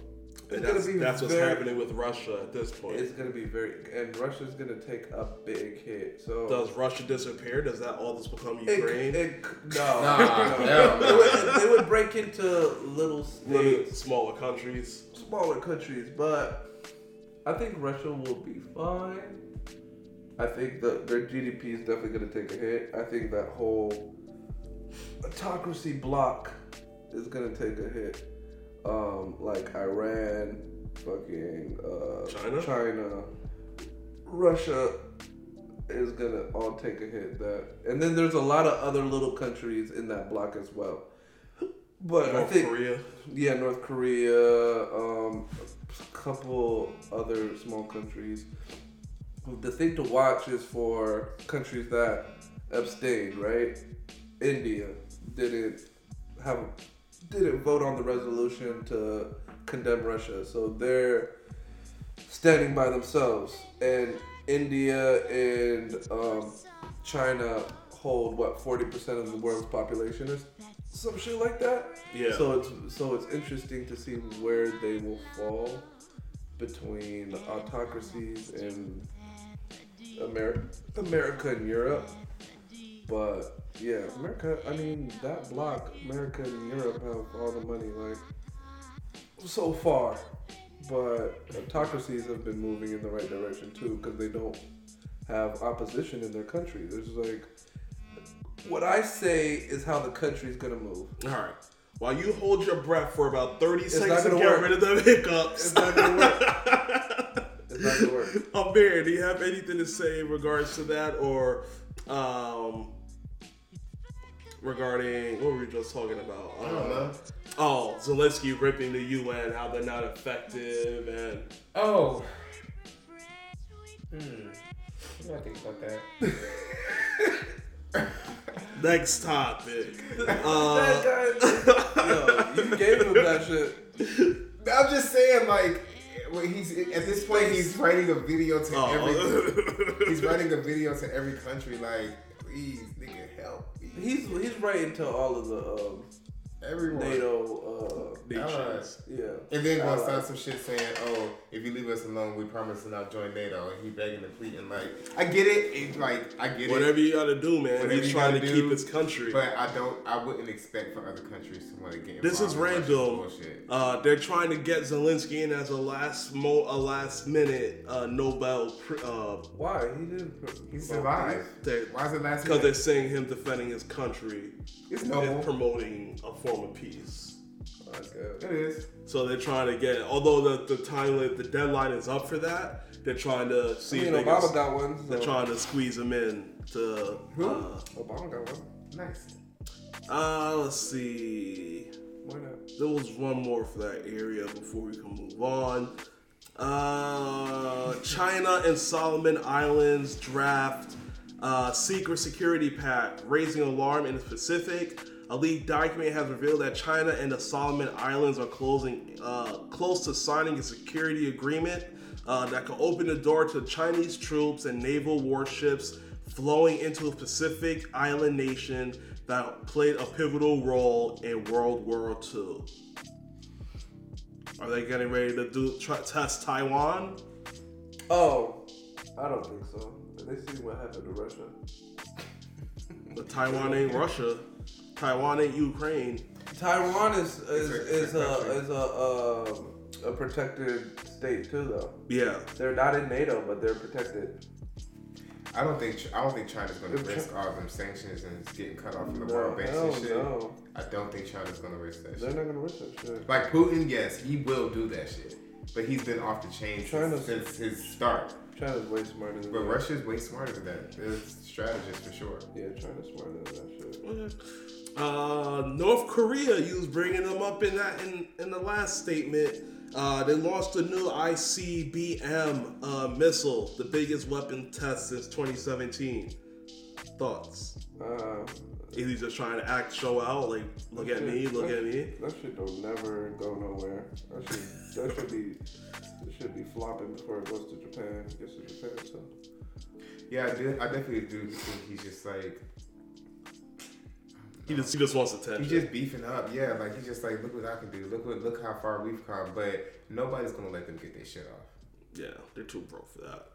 it's And gonna that's, be that's what's very- happening with Russia at this point. it's gonna be very, and Russia's gonna take a big hit. So Does Russia disappear? Does that all just become it, Ukraine? it, no, Nah, no. hell no. They, would, they would break into little Little states, smaller countries. smaller countries, but I think Russia will be fine. I think that their GDP is definitely gonna take a hit. I think that whole autocracy block is gonna take a hit. Um, like Iran, fucking uh, China? China, Russia is gonna all take a hit. That, and then there's a lot of other little countries in that block as well. But I think Korea. yeah, North Korea, um, a couple other small countries. The thing to watch is for countries that abstained, right? India didn't have didn't vote on the resolution to condemn Russia, so they're standing by themselves. And India and um, China hold what forty percent of the world's population is some shit like that. Yeah. So it's so it's interesting to see where they will fall between autocracies in America, America and Europe. But yeah, America. I mean, that block, America and Europe have all the money, like so far. But autocracies have been moving in the right direction too, because they don't have opposition in their country. There's like, what I say is how the country's gonna move. All right. While you hold your breath for about 30 not seconds to get work. rid of the hiccups. It's not gonna work. it's not gonna work. I'm do you have anything to say in regards to that or um, regarding what were we just talking about? I don't know. Oh, Zelensky ripping the UN, how they're not effective, and Oh. Hmm. What do I think about that? next topic. That Uh, guy, yo, you gave him that shit. I'm just saying, like, when he's at this point, he's writing a video to every. oh. He's writing a video to every country, like, please, nigga, help. Me." He's he's writing to all of the um, everyone. NATO. Uh, Nations. yeah. And then gonna sign some shit saying, "Oh, if you leave us alone, we promise to not join NATO." And he begging and pleading, like, I get it, it's like I get it. Whatever it, you gotta do, man. Whatever He's you trying to gotta keep his country. but I don't. I wouldn't expect for other countries to want to get involved. This is in random. Uh, they're trying to get Zelensky in as a last mo a last minute uh, Nobel pr- uh, Why he didn't? pr- He survived. Why is it last? because they're minute? saying him defending his country It's noble. promoting a form of peace. I guess. It is. So they're trying to get, it. although the, the time the deadline is up for that, they're trying to I see mean, if they can, Obama got one. So. they're trying to squeeze them in to. Who? Uh, Obama got one. Nice. uh, let's see. Why not? There was one more for that area before we can move on. Uh, China and Solomon Islands draft uh, secret security pact, raising alarm in the Pacific. A leaked document has revealed that China and the Solomon Islands are closing uh, close to signing a security agreement uh, that could open the door to Chinese troops and naval warships flowing into a Pacific island nation that played a pivotal role in World War II. Are they getting ready to do try, test Taiwan? Oh, I don't think so. They see what happened to Russia. But Taiwan ain't Russia. Taiwan ain't Ukraine. Taiwan is is It's a- is a a is a um, a protected state too, though. Yeah. They're not in NATO, but they're protected. I don't think. I don't think China's gonna If Chi- risk all them sanctions and getting cut off from the No, world banks hell and shit. no. I don't think China's gonna risk that They're shit. not gonna risk that shit. Like Putin, yes, he will do that shit, but he's been off the chain China's- since, since his start. China's way smarter than But that. Russia's way smarter than that. They're strategists for sure. Yeah, China's smarter than that shit. Uh, North Korea, you was bringing them up in that in, in the last statement. Uh, they launched a new ICBM uh, missile, the biggest weapon test since 2017. Thoughts? Uh, Is he just trying to act, show out, like look at me, look at me? that shit don't never go nowhere. That should that should be it should be flopping before it goes to Japan. Gets to Japan, so Yeah, I, did, I definitely do think he's just like He just he just wants attention. he's just beefing up. Yeah, like he's just like, look what I can do. Look what look how far we've come. But nobody's gonna let them get their shit off. Yeah, they're too broke for that.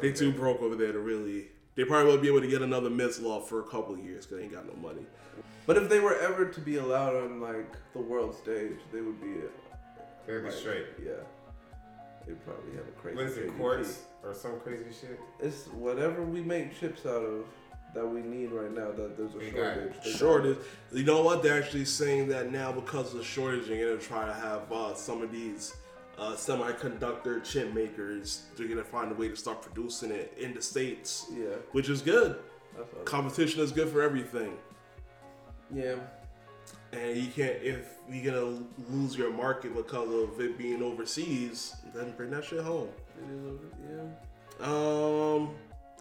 They think too that- broke over there to really. They probably won't be able to get another missile off for a couple of years because they ain't got no money. But if they were ever to be allowed on like the world stage, they would be They'd be like, straight. Yeah, they'd probably have a crazy. What is it, KDP. quartz or some crazy shit? It's whatever we make chips out of that we need right now. That there's a shortage. They Shortage. You know what? They're actually saying that now because of the shortage, they're gonna try to have uh, some of these uh, semiconductor chip makers. They're gonna find a way to start producing it in the states, Yeah, which is good. Competition is good for everything. yeah. And you can't if you're gonna lose your market because of it being overseas, then bring that shit home. It is yeah. Um,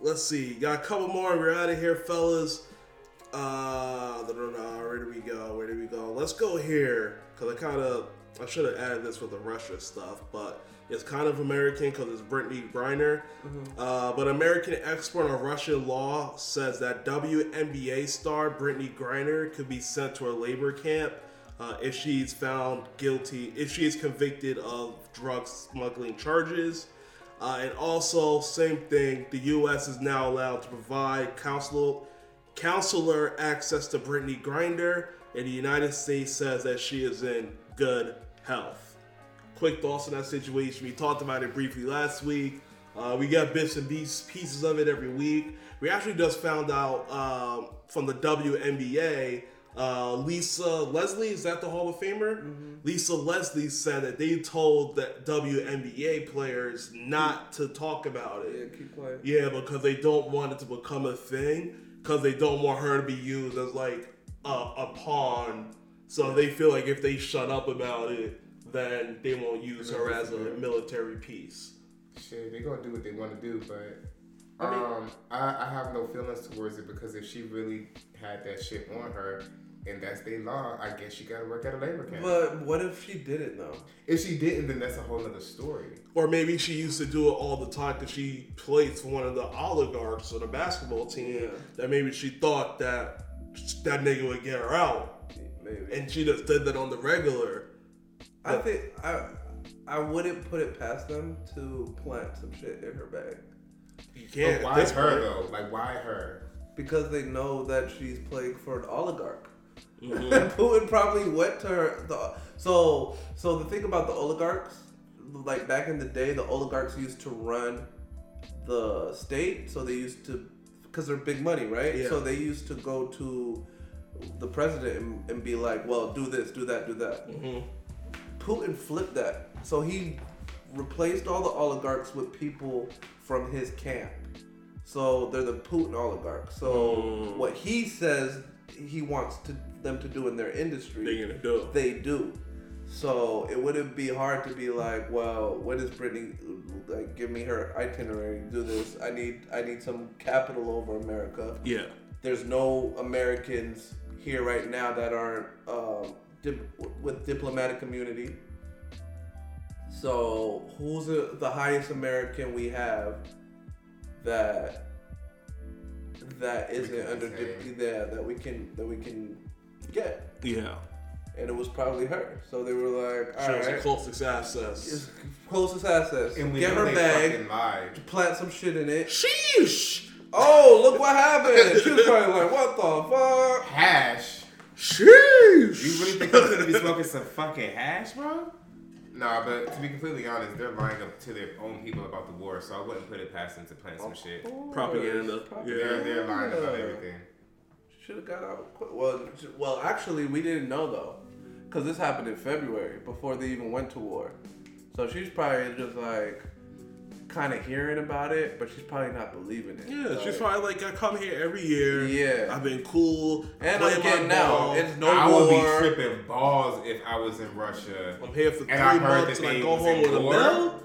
let's see. Got a couple more. We're out of here, fellas. Uh, where do we go? Where do we go? Let's go here because I kind of I should have added this with the Russia stuff, but it's kind of American because it's Brittney Griner. Uh, but American expert on Russian law says that WNBA star Brittney Griner could be sent to a labor camp uh, if she's found guilty, if she is convicted of drug smuggling charges. Uh, and also, same thing, the U.S. is now allowed to provide counsel, counselor access to Brittney Grinder, and the United States says that she is in good health. Quick thoughts on that situation. We talked about it briefly last week. Uh, we get bits and pieces of it every week. We actually just found out um, from the WNBA. Uh, Lisa Leslie, is that the Hall of Famer? Lisa Leslie said that they told that WNBA players not to talk about it. Yeah, keep playing. Yeah, because they don't want it to become a thing. Because they don't want her to be used as like a, a pawn. So they feel like if they shut up about it, then they won't use her as a military piece. Shit, they gonna do what they want to do, but I mean- um, I, I have no feelings towards it because if she really had that shit on her, and that's their law, I guess she gotta work at a labor camp. But what if she didn't though? if she didn't, then that's a whole other story. Or maybe she used to do it all the time because she plays for one of the oligarchs on the basketball team. Yeah. That maybe she thought that that nigga would get her out, Maybe. and she just did that on the regular. I think I I wouldn't put it past them to plant some shit in her bag You But can't. why this her point. though? Like why her? because they know that she's playing for an oligarch. Mhm. And Putin probably went to her. The, so, so the thing about the oligarchs, like back in the day, the oligarchs used to run the state. So they used to, because they're big money, right? Yeah. So they used to go to the president and, and be like, "Well, do this, do that, do that." Mhm. Putin flipped that. So he replaced all the oligarchs with people from his camp. So they're the Putin oligarchs. So Mm. what he says he wants to them to do in their industry, They're gonna do they do. So it wouldn't be hard to be like, well, when is Brittney like give me her itinerary, do this. I need I need some capital over America. Yeah. There's no Americans here right now that aren't um, with diplomatic immunity. So who's the, the highest American we have that that isn't under say. dip, yeah, that we can that we can get? Yeah. And it was probably her. So they were like, all She was the closest access. it's closest access. And we Get her bag, fucking lied. plant some shit in it. Sheesh. Oh, look what happened. She was probably like, what the fuck? Hash. Sheesh. You really think they're gonna be smoking some fucking hash, bro? Nah, but to be completely honest, they're lying up to their own people about the war, so I wouldn't put it past them to plant some shit. Propaganda. They're they're lying about everything. Should have got out quick. Well, well, actually, we didn't know though, because this happened in February before they even went to war. So she's probably just like kind of hearing about it, but she's probably not believing it. Yeah, Like, she's probably like, I come here every year. Yeah. I've been cool. And playing I'm my getting out. It's no I would war. be tripping balls if I was in Russia. I'm here for three I heard months that and I they go was home in with a war. bill.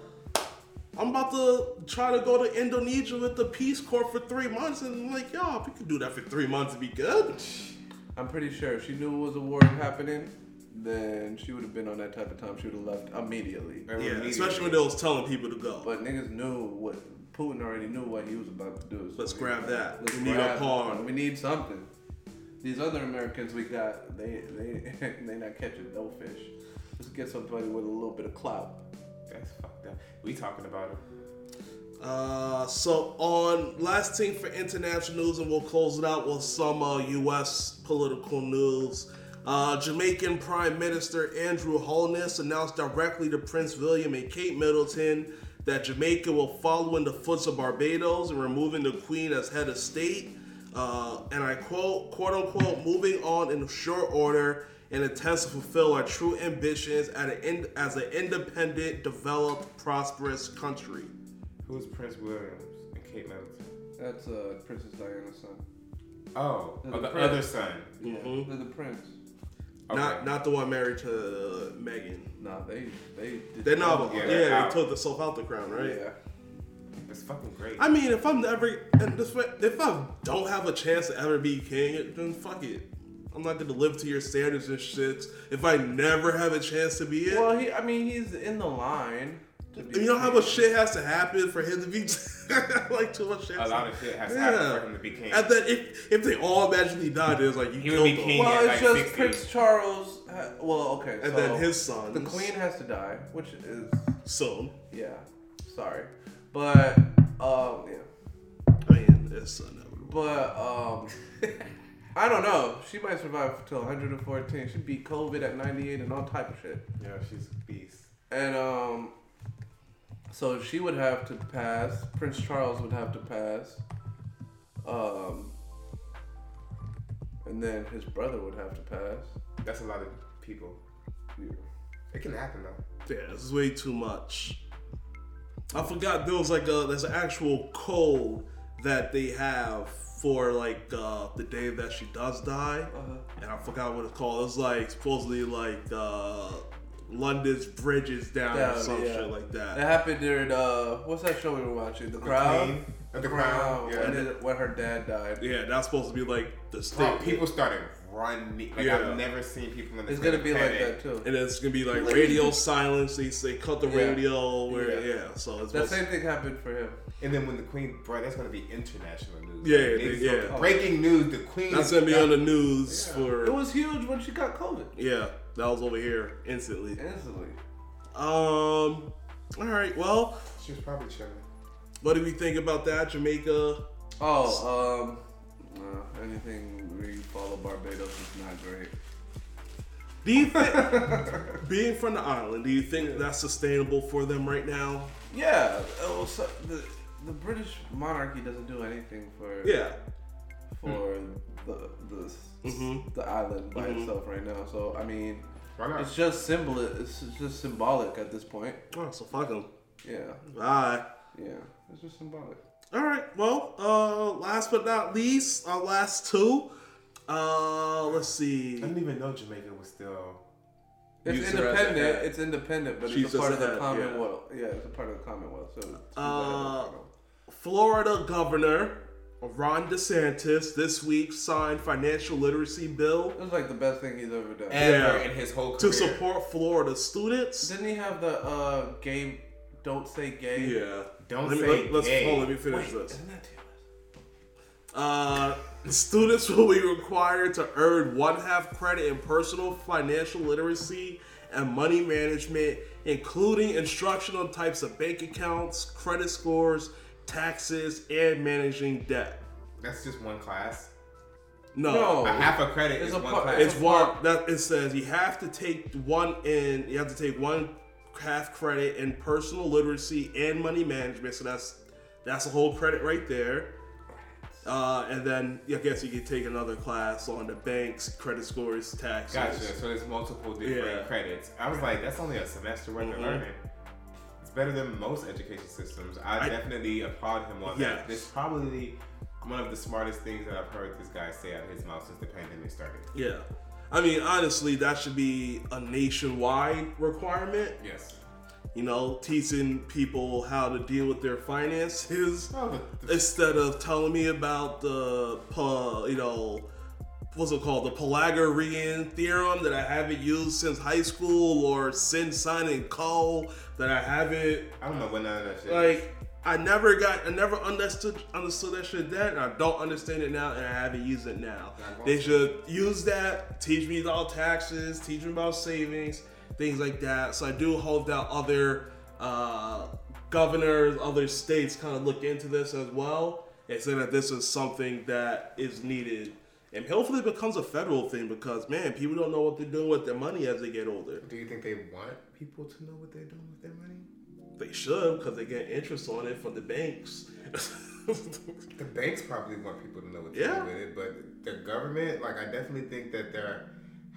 I'm about to try to go to Indonesia with the Peace Corps for three months, and I'm like, yo, if we could do that for three months, it'd be good. I'm pretty sure if she knew it was a war happening, then she would have been on that type of time. She would have left immediately. Yeah, immediately- especially when they was telling people to go. But niggas knew what Putin already knew what he was about to do. so Let's we- grab that. Let's We need a grab pawn. We need something. These other Americans we got, they they they not catching no fish. Let's get somebody with a little bit of clout. That's fucked up. We talking about it. Uh, so on last thing for international news, and we'll close it out with some uh, U.S. political news. Uh, Jamaican Prime Minister Andrew Holness announced directly to Prince William and Kate Middleton that Jamaica will follow in the footsteps of Barbados and removing the Queen as head of state. Uh, and I quote, quote unquote, moving on in short order and attempt to fulfill our true ambitions at an in, as an independent, developed, prosperous country. Who's Prince Williams and Kate Middleton? That's uh, Princess Diana's son. Oh, The oh, the other son. Yeah, Mhm. they're the prince. Okay. Not not the one married to Meghan. Nah, they they did They're not. Yeah, Yeah, they're they out. took the self out the crown, right? Yeah. It's fucking great. I mean, if I'm never, and this way, if I don't have a chance to ever be king, then fuck it. I'm not gonna live to your standards and shit. If I never have a chance to be it, Well, he. I mean, he's in the line. To be you know how much shit has to happen for him to be like too much shit. a lot of shit has to Yeah. happen for him to be king. And then if if they all magically died, it's like you He would killed be them. Well, it's like, just 60. Prince Charles. Ha- well, okay. And so then his son. The queen has to die, which is Soon. yeah. Sorry, but um, yeah. I mean, it's inevitable. But um, I don't know. She might survive till 114. She beat COVID at 98 and all type of shit. Yeah, she's a beast. And um, so she would have to pass. Prince Charles would have to pass. Um, and then his brother would have to pass. That's a lot of people. Yeah. It can happen though. Yeah, it's way too much. I forgot there was like a there's an actual code that they have for like uh, the day that she does die, Uh-huh. and I forgot what it's called. It's like supposedly like uh, London's bridges down or some yeah. shit like That that. happened during uh, what's that show we were watching? The Crown. Queen, The the Crown. Crown, yeah. When, it- when her dad died. Yeah, that's supposed to be like the Bro, state. people started running. Like Yeah. I've never seen people in the It's gonna be like that too. and it's gonna be like radio silence. They say cut the Yeah. radio. Where Yeah. yeah, so it's That supposed same thing happened for him. And then when the Queen, bro, that's gonna be international news. Yeah, Like, they- yeah. Breaking news: the Queen. that's gonna be back. on the news Yeah. for It was huge when she got COVID. yeah. That was over here instantly. Instantly. Um. All right. Well, She was probably chilling. what do we think about that, Jamaica? Oh, um, uh, anything we follow Barbados is not great. Do you think, being from the island, do you think that's sustainable for them right now? Yeah, was, uh, the the British monarchy doesn't do anything for Yeah. for the the Mhm. the island by Mhm. itself right now. So I mean, it's just symbol. It's just symbolic at this point. Oh, so fuck them. Yeah, Bye. yeah, it's just symbolic. All right. Well, uh, last but not least, our last two. Uh, let's see. I didn't even know Jamaica was still. It's Use her as a independent. It's independent, but She's it's a part of the head, Commonwealth. Yeah. it's a part of the Commonwealth. So. it's- Uh, Florida Governor Ron DeSantis this week signed financial literacy bill it was like the best thing he's ever done. Ever Yeah. in his whole career. to support Florida students. Didn't he have the uh, gay? Don't say gay. Yeah. Don't let me, say let, let's gay. hold let me finish Wait, this. isn't that TOS? Uh, students will be required to earn one half credit in personal financial literacy and money management, including instructional types of bank accounts, credit scores, taxes, and managing debt. That's just one class. No, No. A half a credit It's is a one part- class. it's one that it says you have to take one in. You have to take one half credit in personal literacy and money management. So that's that's a whole credit right there. Uh, and then I guess you could take another class on the banks, credit scores, taxes. Gotcha. So there's multiple different Yeah. credits. I was like, that's only a semester worth Mhm. of learning. It's better than most education systems. I, I- definitely applaud him on Yes. that. This is probably one of the smartest things that I've heard this guy say out of his mouth since the pandemic started. Yeah, I mean honestly, that should be a nationwide requirement. Yes. You know, teaching people how to deal with their finances. Oh, the, instead of telling me about the pa- you know what's it called the Pythagorean theorem that I haven't used since high school or sin sine and co that I haven't I don't know when none of that shit. like I never got I never understood understood that shit then and I don't understand it now and I haven't used it now. They should use that, teach me about taxes, teach me about savings, things like that. So I do hope that other uh, governors, other states kind of look into this as well and say that this is something that is needed. And hopefully it becomes a federal thing because man, people don't know what they're doing with their money as they get older. Do you think they want people to know what they're doing with their money? They should because they get interest on it from the banks. The banks probably want people to know what to Yeah. do with it, but the government, like, I definitely think that there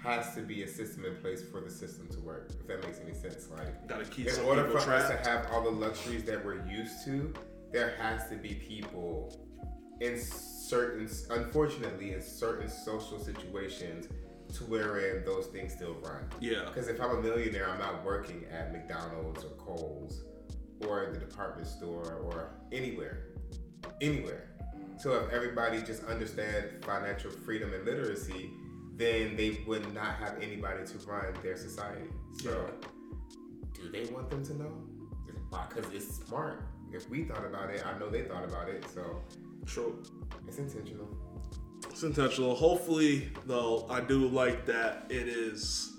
has to be a system in place for the system to work. If that makes any sense, like, Gotta keep in order for us to have all the luxuries that we're used to, there has to be people in certain, unfortunately, in certain social situations, to wherein those things still run. Yeah. Because if I'm a millionaire, I'm not working at McDonald's or Kohl's or the department store or anywhere, anywhere. So if everybody just understand financial freedom and literacy, then they would not have anybody to run their society. So do they want them to know? Because it's smart. If we thought about it, I know they thought about it. So True. it's intentional. It's intentional. Hopefully, though, I do like that it is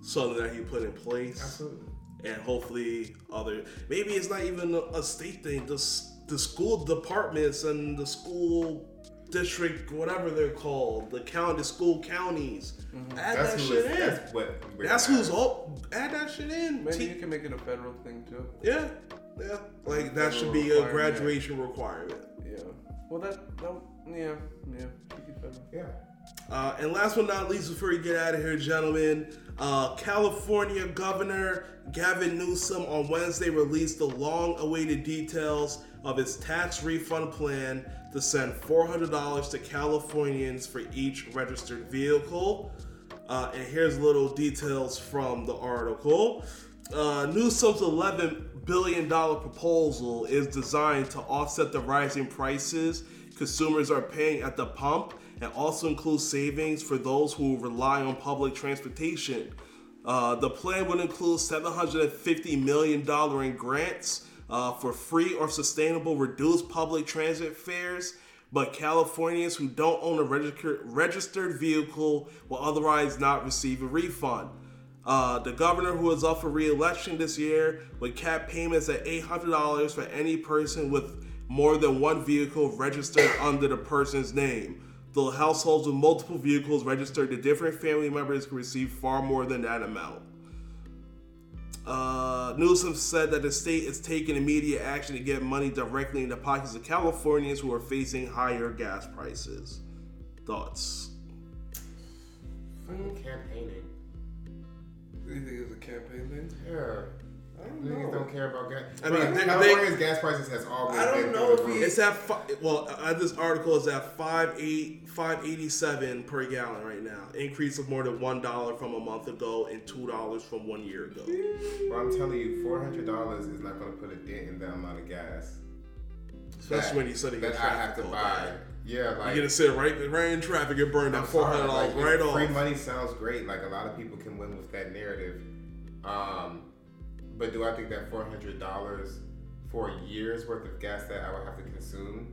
something that he put in place. Absolutely. and hopefully other maybe it's not even a, a state thing just the school departments and the school district whatever they're called the county the school counties add That's that who shit is, in That's what. that's who's all add that shit in Maybe Te- you can make it a federal thing too. yeah yeah like that should be a graduation requirement Yeah. Well, that, that yeah, yeah. be federal. Yeah. Uh, and last but not least, before we get out of here, gentlemen, uh, California Governor Gavin Newsom on Wednesday released the long awaited details of his tax refund plan to send $400 to Californians for each registered vehicle. Uh, and here's little details from the article. Uh, Newsom's $11 billion proposal is designed to offset the rising prices consumers are paying at the pump and also includes savings for those who rely on public transportation. Uh, the plan would include $750 million in grants uh, for free or sustainable reduced public transit fares, but Californians who don't own a registered, registered vehicle will otherwise not receive a refund. Uh, the governor who is up for re-election this year would cap payments at $800 for any person with more than one vehicle registered under the person's name. Though households with multiple vehicles registered to different family members can receive far more than that amount. Uh, Newsom said that the state is taking immediate action to get money directly in the pockets of Californians who are facing higher gas prices. Thoughts? Fucking campaigning. Do you think it's a campaign thing? Yeah. I don't Niggas know. don't care about gas. I mean, But they- California's gas prices has always I don't been know through if he- It's at fi- well, uh, this article is at five eight five eighty seven per gallon right now. Increase of more than one dollar from a month ago and two dollars from one year ago. Well, I'm telling you, four hundred dollars is not going to put a dent in the amount of gas Especially that- when you said that I have to buy. Yeah, like You're gonna sit right right in traffic and burn that I'm four sorry, hundred dollars like, right if Free off. money sounds great. Like a lot of people can win with that narrative. Um, but do I think that four hundred dollars for a year's worth of gas that I would have to consume?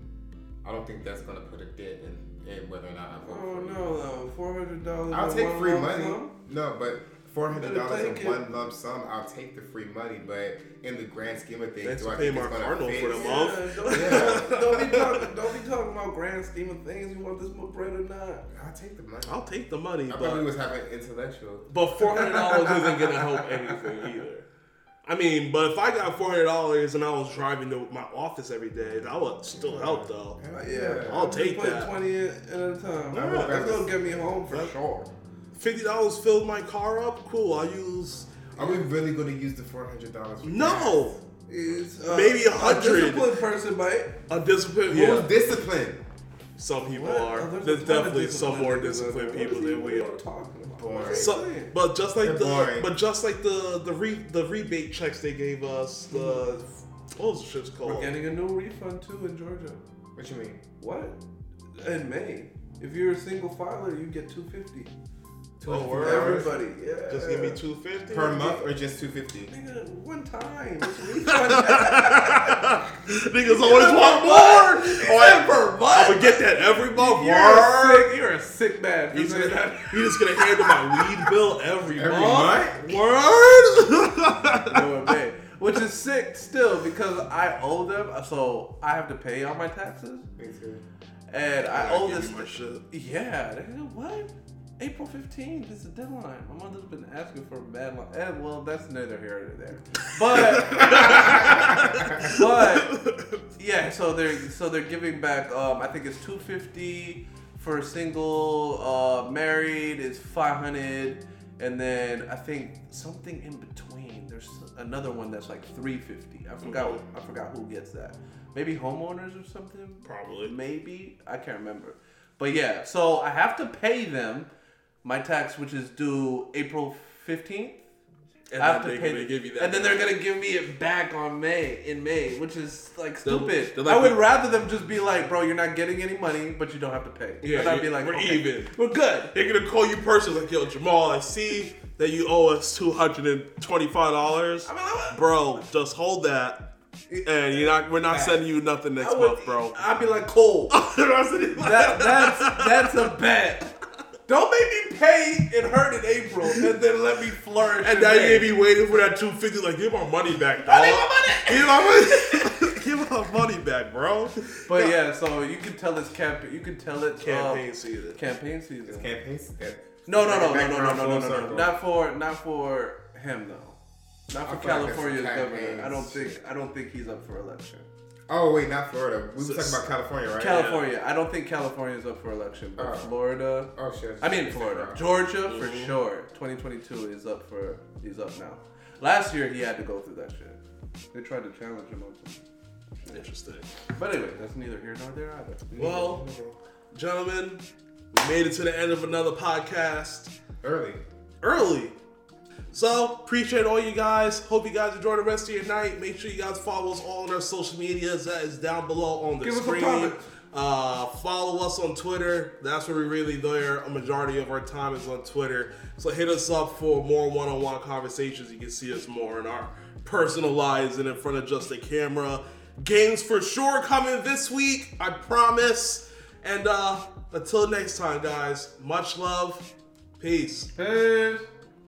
I don't think that's gonna put a dent in, in whether or not I vote Oh for you. no, no, four hundred dollars. I'll take free money. No, but four hundred dollars in take it. one lump sum, I'll take the free money. But in the grand scheme of things, Thanks do for I paying think my it's gonna note for the fix? month. don't, Yeah. don't be talking. Don't be talking about grand scheme of things. You want this more bread or not? I'll take the money. I'll take the money, I probably but was having intellectual. but four hundred dollars isn't gonna help anything either. I mean, but if I got four hundred dollars and I was driving to my office every day, that would still help though. Yeah, I'll I'm take putting that. Twenty in at a time. I will That's gonna get me home for sure. Fifty dollars filled my car up. Cool. I'll use Are we really going to use the four hundred dollars? no It's, uh, Maybe a hundred. disciplined person might. a disciplined. Who's disciplined? some people What? are. Oh, there's There's definitely some more niggas out there. disciplined people than we are. talking about? Boring. What are you So, but just like They're the, boring. but just like the the re, the rebate checks they gave us, the what was the shit's We're called? getting a new refund too in Georgia. What you mean? What? In May. If you're a single filer, you get two fifty. Oh, For word. everybody, yeah. Just give me two fifty Per month or just two fifty? Nigga, one time. It's. Niggas always want more. Oh, per month. I would get that every month. You're a Word. sick. You're a sick man. You for just, gonna, that. you just gonna handle my weed bill every, Every month. month? Word. No. Which is sick still because I owe them, so I have to pay all my taxes, Me too. and I I owe give this. you shit. Yeah, what? April 15th is the deadline. My mother's been asking for a bad line. And, well, that's neither here nor there. But, but yeah, so they're so they're giving back. Um, I think it's 250 for a single. Uh, married is 500, and then I think something in between. There's another one that's like 350. I forgot. I forgot who gets that. Maybe homeowners or something. Probably. Maybe I can't remember. But yeah, so I have to pay them my tax, which is due April 15th. And I have then to pay, give you that. and then they're gonna give me it back on May in May, which is like stupid. they're like I would the- rather them just be like, bro, you're not getting any money, but you don't have to pay. Yeah, and I'd be like, we're okay, even. we're good. They're gonna call you personally, like, yo, Jamal, I see that you owe us two hundred and twenty-five dollars. I mean, I Bro, just hold that, and you're not. We're not sending you nothing next would- month, bro. I'd be like, Cole, They're not sending you- that, that's that's a bet. Don't make me pay and hurt in April, and then let me flourish. and in now May. you be waiting for that two fifty. Like, give my money back, dog. I need my money. Give my money. give my money back, bro. But yeah, so you can tell it's campaign. You can tell it's Campaign uh, season. campaign season. Campaign. that- No, no, no, no, no, no, no, no, no, no. Not for, not for him though. Not for I like California's governor. I don't think, I don't think he's up for election. Oh wait, not Florida. We were So- talking about California, right? California, I don't think California is up for election, but Oh. Florida. Oh shit. I mean Florida, Georgia for Mhm. sure. 2022 is up for, he's up now. Last year he had to go through that shit. They tried to challenge him on some. Interesting. But anyway, that's neither here nor there either. Well, gentlemen, we made it to the end of another podcast. Early. early. So appreciate all you guys. Hope you guys enjoy the rest of your night. Make sure you guys follow us all on our social medias. That is down below on the Give us a screen. Uh, follow us on Twitter. That's where we really there. A majority of our time is on Twitter. So hit us up for more one-on-one conversations. You can see us more in our personal lives and in front of just a camera. Games for sure coming this week. I promise. And uh, until next time, guys. Much love. Peace. Peace.